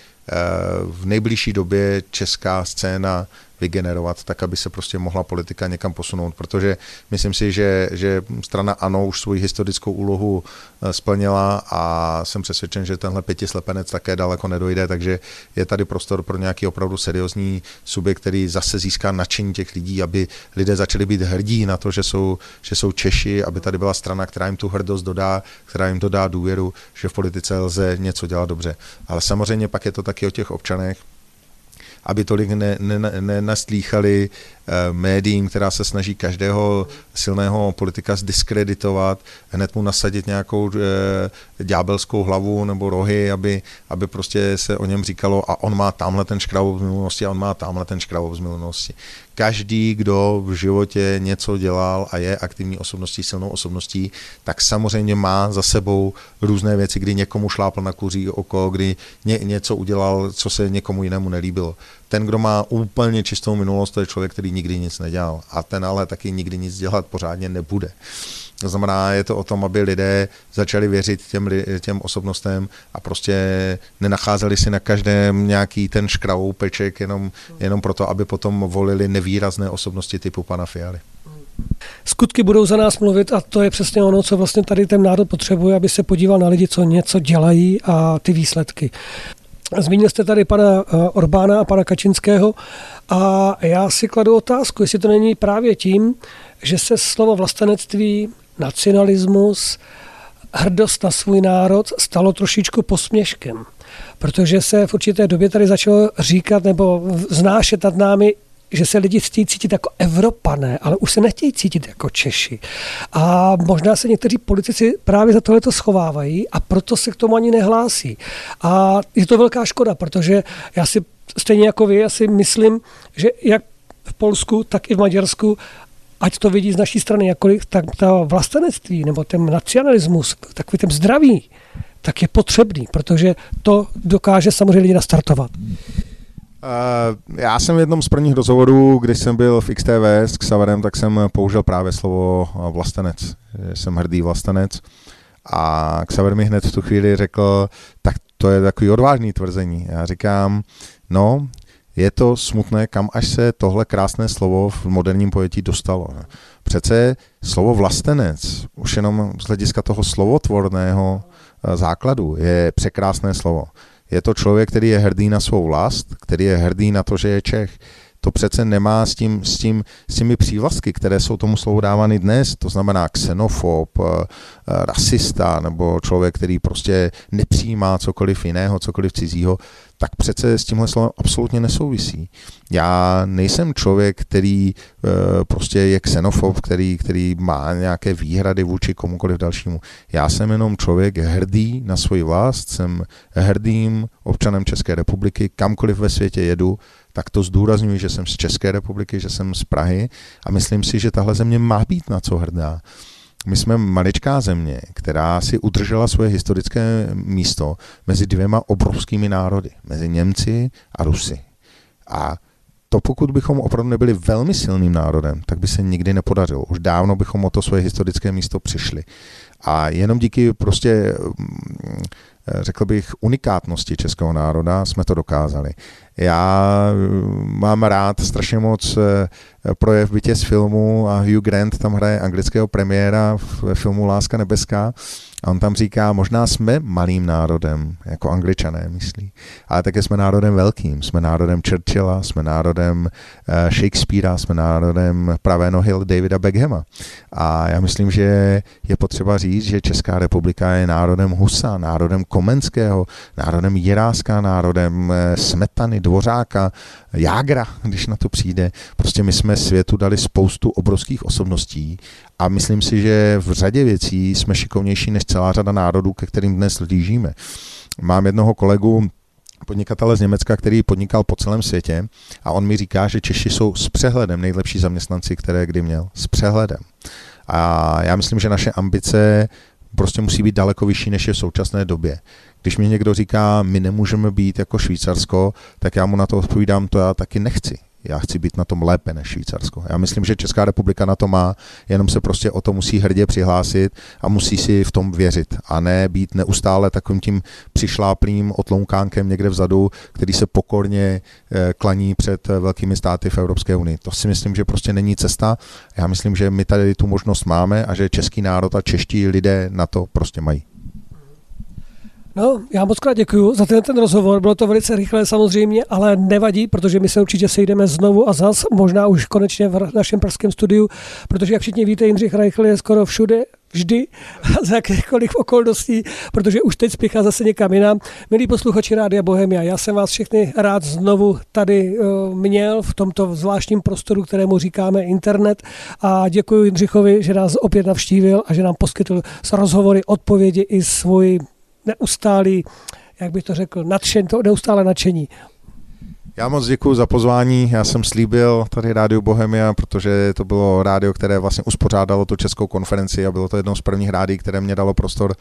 v nejbližší době česká scéna vygenerovat, tak aby se prostě mohla politika někam posunout, protože myslím si, že, že strana ANO už svoji historickou úlohu eh, splnila a jsem přesvědčen, že tenhle pětislepenec také daleko nedojde, takže je tady prostor pro nějaký opravdu seriózní subjekt, který zase získá nadšení těch lidí, aby lidé začali být hrdí na to, že jsou, že jsou Češi, aby tady byla strana, která jim tu hrdost dodá, která jim dodá důvěru, že v politice lze něco dělat dobře. Ale samozřejmě pak je to taky o těch občanech, aby tolik nenaslýchali ne, ne Eh, médiím, která se snaží každého silného politika zdiskreditovat, hned mu nasadit nějakou e, ďábelskou hlavu nebo rohy, aby, aby prostě se o něm říkalo a on má tamhle ten škrabov z minulosti a on má tamhle ten škrabov z minulosti. Každý, kdo v životě něco dělal a je aktivní osobností, silnou osobností, tak samozřejmě má za sebou různé věci, kdy někomu šlápl na kuří oko, kdy ně, něco udělal, co se někomu jinému nelíbilo. Ten, kdo má úplně čistou minulost, to je člověk, který nikdy nic nedělal. A ten ale taky nikdy nic dělat pořádně nebude. To znamená, je to o tom, aby lidé začali věřit těm, těm osobnostem a prostě nenacházeli si na každém nějaký ten škravoupeček jenom, jenom proto, aby potom volili nevýrazné osobnosti typu pana Fialy. skutky budou za nás mluvit a to je přesně ono, co vlastně tady ten národ potřebuje, aby se podíval na lidi, co něco dělají a ty výsledky. Zmínil jste tady pana eh, Orbána a pana Kačinského a já si kladu otázku, jestli to není právě tím, že se slovo vlastenectví, nacionalismus, hrdost na svůj národ stalo trošičku posměškem. Protože se v určité době tady začalo říkat nebo znášet nad námi že se lidi chtějí cítit jako Evropané, ale už se nechtějí cítit jako Češi. A možná se někteří politici právě za tohleto schovávají a proto se k tomu ani nehlásí. A je to velká škoda, protože já si stejně jako vy, já si myslím, že jak v Polsku, tak i v Maďarsku ať to vidí z naší strany jakkoliv, tak ta vlastenectví nebo ten nacionalismus, takový ten zdravý, tak je potřebný, protože to dokáže samozřejmě lidi nastartovat. Uh, já jsem v jednom z prvních rozhovorů, když jsem byl v XTV s Xaverem, tak jsem použil právě slovo vlastenec. Jsem hrdý vlastenec. A Xaver mi hned v tu chvíli řekl, tak to je takový odvážný tvrzení. Já říkám, no, je to smutné, kam až se tohle krásné slovo v moderním pojetí dostalo. Přece slovo vlastenec, už jenom z hlediska toho slovotvorného eh, základu, je překrásné slovo. Je to člověk, který je hrdý na svou vlast, který je hrdý na to, že je Čech. To přece nemá s, tím, s, tím, s těmi přívlastky, které jsou tomu slovu dávány dnes, to znamená xenofob, eh, eh, rasista nebo člověk, který prostě nepřijímá cokoliv jiného, cokoliv cizího, tak přece s tímhle slovem absolutně nesouvisí. Já nejsem člověk, který e, prostě je xenofob, který, který má nějaké výhrady vůči komukoliv dalšímu. Já jsem jenom člověk hrdý na svoji vlast, jsem hrdým občanem České republiky, kamkoliv ve světě jedu, tak to zdůraznuju, že jsem z České republiky, že jsem z Prahy a myslím si, že tahle země má být na co hrdá. My jsme maličká země, která si udržela svoje historické místo mezi dvěma obrovskými národy, mezi Němci a Rusy. A to pokud bychom opravdu nebyli velmi silným národem, tak by se nikdy nepodařilo. Už dávno bychom o to svoje historické místo přišli. A jenom díky prostě, mm, řekl bych, unikátnosti českého národa jsme to dokázali. Já mm, mám rád strašně moc eh, projev bytě z filmu a Hugh Grant tam hraje anglického premiéra ve filmu Láska nebeská a on tam říká, možná jsme malým národem, jako angličané myslí, ale také jsme národem velkým, jsme národem Churchilla, jsme národem uh, Shakespearea, jsme národem pravé nohy Davida Beckhama. A já myslím, že je potřeba říct, že Česká republika je národem Husa, národem Komenského, národem Jiráska, národem uh, Smetany, Dvořáka, Jágra, když na to přijde. Prostě my jsme světu dali spoustu obrovských osobností a myslím si, že v řadě věcí jsme šikovnější než celá řada národů, ke kterým dnes lížíme. Mám jednoho kolegu, podnikatele z Německa, který podnikal po celém světě a on mi říká, že Češi jsou s přehledem nejlepší zaměstnanci, které kdy měl. S přehledem. A já myslím, že naše ambice prostě musí být daleko vyšší, než je v současné době. Když mi někdo říká, my nemůžeme být jako Švýcarsko, tak já mu na to odpovídám, to já taky nechci já chci být na tom lépe než Švýcarsko. Já myslím, že Česká republika na to má, jenom se prostě o to musí hrdě přihlásit a musí si v tom věřit a ne být neustále takovým tím přišláplým otlounkánkem někde vzadu, který se pokorně eh, klaní před velkými státy v Evropské unii. To si myslím, že prostě není cesta. Já myslím, že my tady tu možnost máme a že český národ a čeští lidé na to prostě mají. No, já moc krát děkuji za ten, ten rozhovor. Bylo to velice rychlé samozřejmě, ale nevadí, protože my se určitě sejdeme znovu a zas, možná už konečně v našem pražském studiu, protože jak všichni víte, Jindřich Reichl je skoro všude, vždy za jakékoliv okolností, protože už teď spěchá zase někam jinam. Milí posluchači Rádia Bohemia, já jsem vás všechny rád znovu tady uh, měl v tomto zvláštním prostoru, kterému říkáme internet a děkuji Jindřichovi, že nás opět navštívil a že nám poskytl z rozhovory, odpovědi i svůj neustálý, jak bych to řekl, nadšen, to neustále nadšení. Já moc děkuji za pozvání. Já jsem slíbil tady Rádio Bohemia, protože to bylo rádio, které vlastně uspořádalo tu českou konferenci a bylo to jedno z prvních rádií, které mě dalo prostor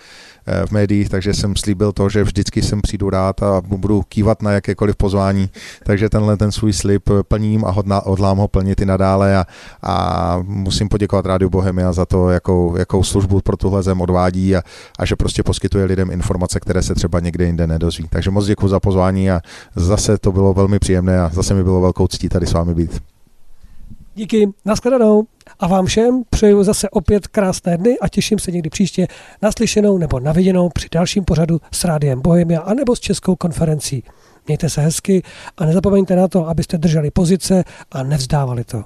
eh, v médiích, takže jsem slíbil to, že vždycky sem přijdu rád a budu kývat na jakékoliv pozvání. Takže tenhle ten svůj slib plním a hodná, hodlám ho plnit i nadále a, a musím poděkovat Rádio Bohemia za to, jakou, jakou službu pro tuhle zem odvádí a, a že prostě poskytuje lidem informace, které se třeba někde jinde nedozví. Takže moc děkuji za pozvání a zase to bylo velmi příjemné a zase mi bylo velkou ctí tady s vámi být. Díky, nashledanou a vám všem přeju zase opět krásné dny a těším se někdy příště naslyšenou nebo naviděnou při dalším pořadu s Rádiem Bohemia anebo s Českou konferencí. Mějte se hezky a nezapomeňte na to, abyste drželi pozice a nevzdávali to.